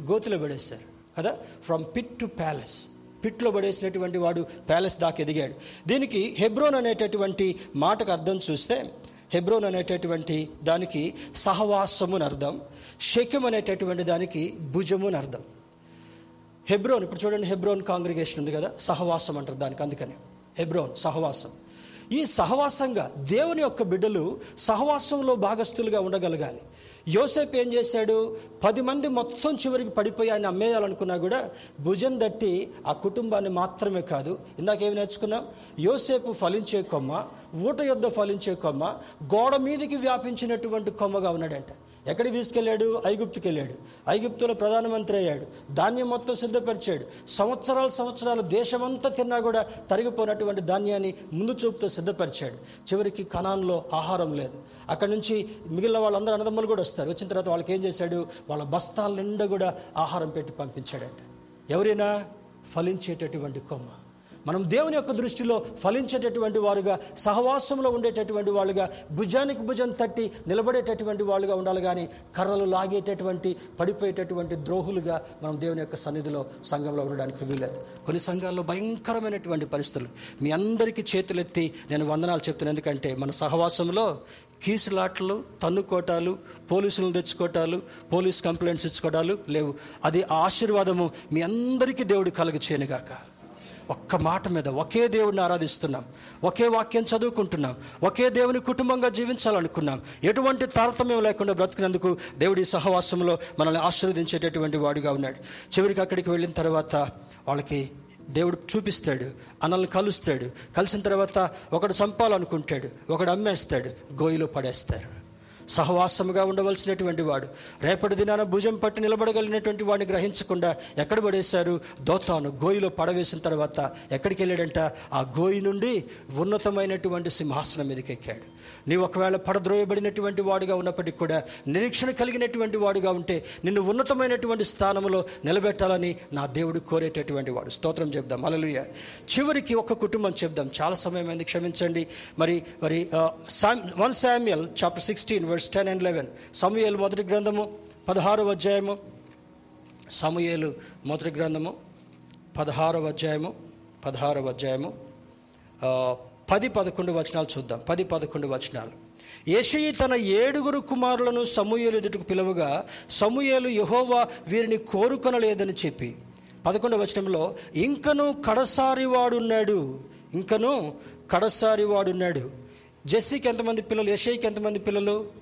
గోతులో పడేశారు కదా? ఫ్రమ్ పిట్ టు ప్యాలెస్ పిట్లో పడేసినటువంటి వాడు ప్యాలెస్ దాకా ఎదిగాడు. దీనికి హెబ్రోన్ అనేటటువంటి మాటకు అర్థం చూస్తే హెబ్రోన్ అనేటటువంటి దానికి సహవాసము అర్థం. శక్యం అనేటటువంటి దానికి భుజమును అర్థం. హెబ్రోన్ ఇప్పుడు చూడండి హెబ్రోన్ కాంగ్రిగేషన్ ఉంది కదా సహవాసం అంటారు దానికి అందుకని. హెబ్రోన్ సహవాసం. ఈ సహవాసంగా దేవుని యొక్క బిడ్డలు సహవాసంలో భాగస్థులుగా ఉండగలగాలి. యోసేపు ఏం చేశాడు? పది మంది మొత్తం చివరికి పడిపోయి ఆయన అమ్మేయాలనుకున్నా కూడా భుజం దట్టి ఆ కుటుంబాన్ని మాత్రమే కాదు ఇందాకేమి నేర్చుకున్నాం? యోసేపు ఫలించే కొమ్మ ఊట యుద్ధ ఫలించే కొమ్మ గోడ మీదకి వ్యాపించినటువంటి కొమ్మగా ఉన్నాడంట. ఎక్కడికి తీసుకెళ్ళాడు? ఐగుప్తుకి వెళ్ళాడు ఐగుప్తులో ప్రధానమంత్రి అయ్యాడు. ధాన్యం మొత్తం సిద్ధపరిచాడు. సంవత్సరాలు సంవత్సరాలు దేశమంతా తిన్నా కూడా తరిగిపోయినటువంటి ధాన్యాన్ని ముందు చూపుతో సిద్ధపరిచాడు. చివరికి కణాల్లో ఆహారం లేదు. అక్కడ నుంచి మిగిలిన వాళ్ళందరూ అన్నదమ్ములు కూడా వస్తారు. వచ్చిన తర్వాత వాళ్ళకి ఏం చేశాడు? వాళ్ళ బస్తాల నిండా కూడా ఆహారం పెట్టి పంపించాడంట. ఎవరైనా ఫలించేటటువంటి కొమ్మ? మనం దేవుని యొక్క దృష్టిలో ఫలించేటటువంటి వారుగా సహవాసంలో ఉండేటటువంటి వాళ్ళుగా భుజానికి భుజం తట్టి నిలబడేటటువంటి వాళ్ళుగా ఉండాలి కానీ కర్రలు లాగేటటువంటి పడిపోయేటటువంటి ద్రోహులుగా మనం దేవుని యొక్క సన్నిధిలో సంఘంలో ఉండడానికి వీలేదు కొన్ని సంఘాల్లో భయంకరమైనటువంటి పరిస్థితులు. మీ అందరికీ చేతులెత్తి నేను వందనాలు చెప్తున్నాను ఎందుకంటే మన సహవాసంలో కీసులాటలు తన్నుకోటాలు పోలీసులను తెచ్చుకోవటాలు పోలీస్ కంప్లైంట్స్ ఇచ్చుకోవటాలు లేవు. అది ఆశీర్వాదము మీ అందరికీ దేవుడు కలుగు చేయనుగాక ఒక్క మాట మీద ఒకే దేవుడిని ఆరాధిస్తున్నాం. ఒకే వాక్యం చదువుకుంటున్నాం. ఒకే దేవుని కుటుంబంగా జీవించాలనుకున్నాం. ఎటువంటి తారతమ్యం లేకుండా బ్రతికినందుకు దేవుడి సహవాసంలో మనల్ని ఆశీర్వదించేటటువంటి వాడిగా ఉన్నాడు. చివరికి అక్కడికి వెళ్ళిన తర్వాత వాళ్ళకి దేవుడు చూపిస్తాడు. అనల్ని కలుస్తాడు. కలిసిన తర్వాత ఒకడు చంపాలనుకుంటాడు. ఒకడు అమ్మేస్తాడు. గోయిలో పడేస్తారు. సహవాసముగా ఉండవలసినటువంటి వాడు. రేపటి దినాన భుజం పట్టి నిలబడగలిగినటువంటి వాడిని గ్రహించకుండా ఎక్కడ పడేశారు? దోతాను గోయిలో పడవేసిన తర్వాత ఎక్కడికి వెళ్ళాడంట ఆ గోయి నుండి ఉన్నతమైనటువంటి సింహాసనం మీదకి ఎక్కాడు. నీవు ఒకవేళ పడద్రోయబడినటువంటి వాడుగా ఉన్నప్పటికీ కూడా నిరీక్షణ కలిగినటువంటి వాడుగా ఉంటే నిన్ను ఉన్నతమైనటువంటి స్థానంలో నిలబెట్టాలని నా దేవుడు కోరేటటువంటి వాడు. స్తోత్రం చెప్దాం. అలలుయ చివరికి ఒక కుటుంబం చెప్దాం. చాలా సమయం అయింది క్షమించండి. మరి మరి one Samuel chapter sixteen verse ten and eleven. సమూహలు మొదటి గ్రంథము పదహారవ అధ్యాయము. సమూహలు మొదటి గ్రంథము పదహారవ అధ్యాయము పదహారవ అధ్యాయము. పది పదకొండు వచనాలు చూద్దాం. పది పదకొండు వచనాలు. ఏషయి తన ఏడుగురు కుమారులను సమూయేలు ఎదుటకు పిలవగా సమూయేలు యహోవా వీరిని కోరుకొనలేదని చెప్పి. పదకొండు వచనంలో ఇంకనూ కడసారి వాడున్నాడు ఇంకను కడసారి వాడున్నాడు జెస్సీకి ఎంతమంది పిల్లలు యషయ్కి ఎంతమంది పిల్లలు?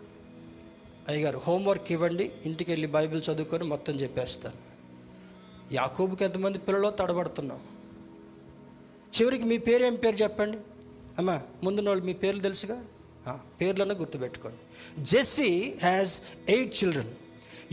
అయ్యగారు హోంవర్క్ ఇవ్వండి ఇంటికి వెళ్ళి బైబిల్ చదువుకొని మొత్తం చెప్పేస్తాను. యాకోబుకి ఎంతమంది పిల్లలో తడబడుతున్నాం. చివరికి మీ పేరు ఏం పేరు చెప్పండి? అమ్మా ముందున్న వాళ్ళు మీ పేర్లు తెలుసుగా? పేర్లను గుర్తుపెట్టుకోండి. జెస్సీ హ్యాస్ ఎయిట్ చిల్డ్రన్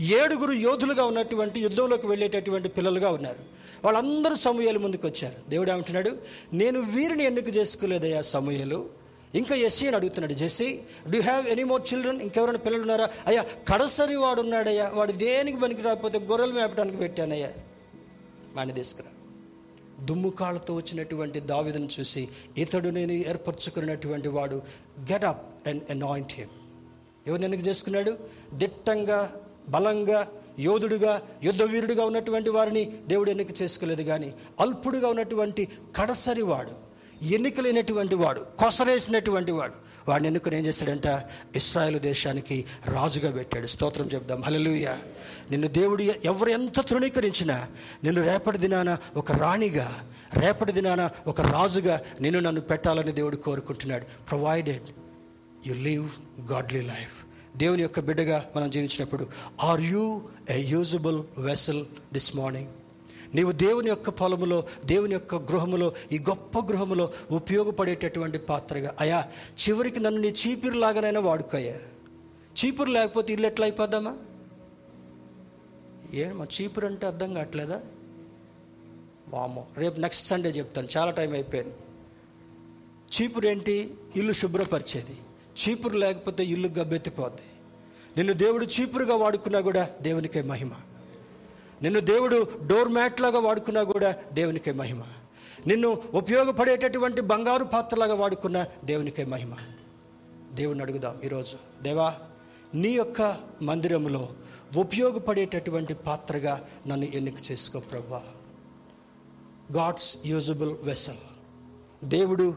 ఏడుగురు యోధులుగా ఉన్నటువంటి యుద్ధంలోకి వెళ్ళేటటువంటి పిల్లలుగా ఉన్నారు. వాళ్ళందరూ సమూహలు ముందుకు వచ్చారు దేవుడు ఏమంటున్నాడు? నేను వీరిని ఎన్నిక చేసుకోలేదయ్యా సమూహలు ఇంకా ఎస్సీ అని అడుగుతున్నాడు Jesse do have any more children ఇంకెవరైనా పిల్లలు ఉన్నారా? అయ్యా కడసరి వాడు ఉన్నాడయ్యా వాడు దేనికి పనికి రాకపోతే గొర్రెలు మేపడానికి పెట్టానయ్యా. మాని తీసుకురా. దుమ్ము కాళ్ళతో వచ్చినటువంటి దావిదను చూసి ఇతడు నేను ఏర్పరచుకున్నటువంటి వాడు get up and anoint him ఎవరిని ఎందుకు చేసుకున్నాడు? దిట్టంగా బలంగా యోధుడుగా యుద్ధవీరుడుగా ఉన్నటువంటి వారిని దేవుడు ఎన్నిక చేసుకోలేదు కానీ అల్పుడుగా ఉన్నటువంటి కడసరి వాడు ఎన్నికలేనటువంటి వాడు కొసరేసినటువంటి వాడు. వాడిని ఎన్నుకుని ఏం చేశాడంట? ఇస్రాయేల్ దేశానికి రాజుగా పెట్టాడు. స్తోత్రం చెప్దాం. హల్లెలూయా. నిన్ను దేవుడు ఎవరు ఎంత తృణీకరించినా నిన్ను రేపటి దినాన ఒక రాణిగా రేపటి దినాన ఒక రాజుగా నిన్ను నన్ను పెట్టాలని దేవుడు కోరుకుంటున్నాడు. Provided you live godly life దేవుని యొక్క బిడ్డగా మనం జీవించినప్పుడు are you a usable vessel this morning నీవు దేవుని యొక్క పొలములో దేవుని యొక్క గృహములో ఈ గొప్ప గృహములో ఉపయోగపడేటటువంటి పాత్రగా అయా చివరికి నన్ను నీ చీపురులాగానైనా వాడుకోయా చీపురు లేకపోతే ఇల్లు ఎట్లా అయిపోద్దామా ఏమో చీపురు అంటే అర్థం కావట్లేదా? వామో రేపు నెక్స్ట్ సండే చెప్తాను చాలా టైం అయిపోయింది. చీపురు ఏంటి? ఇల్లు శుభ్రపరిచేది. చీపురు లేకపోతే ఇల్లు గబ్బెత్తిపోద్ది. నిన్ను దేవుడు చీపురుగా వాడుకున్నా కూడా దేవునికే మహిమ. నిన్ను దేవుడు డోర్ మ్యాట్ లాగా వాడుకున్నా కూడా దేవునికే మహిమ. నిన్ను ఉపయోగపడేటటువంటి బంగారు పాత్రలాగా వాడుకున్న దేవునికే మహిమ. దేవుని అడుగుదాం ఈరోజు. దేవా నీ యొక్క మందిరములో ఉపయోగపడేటటువంటి పాత్రగా నన్ను ఎన్నిక చేసుకో ప్రభా. God's usable vessel. దేవుడు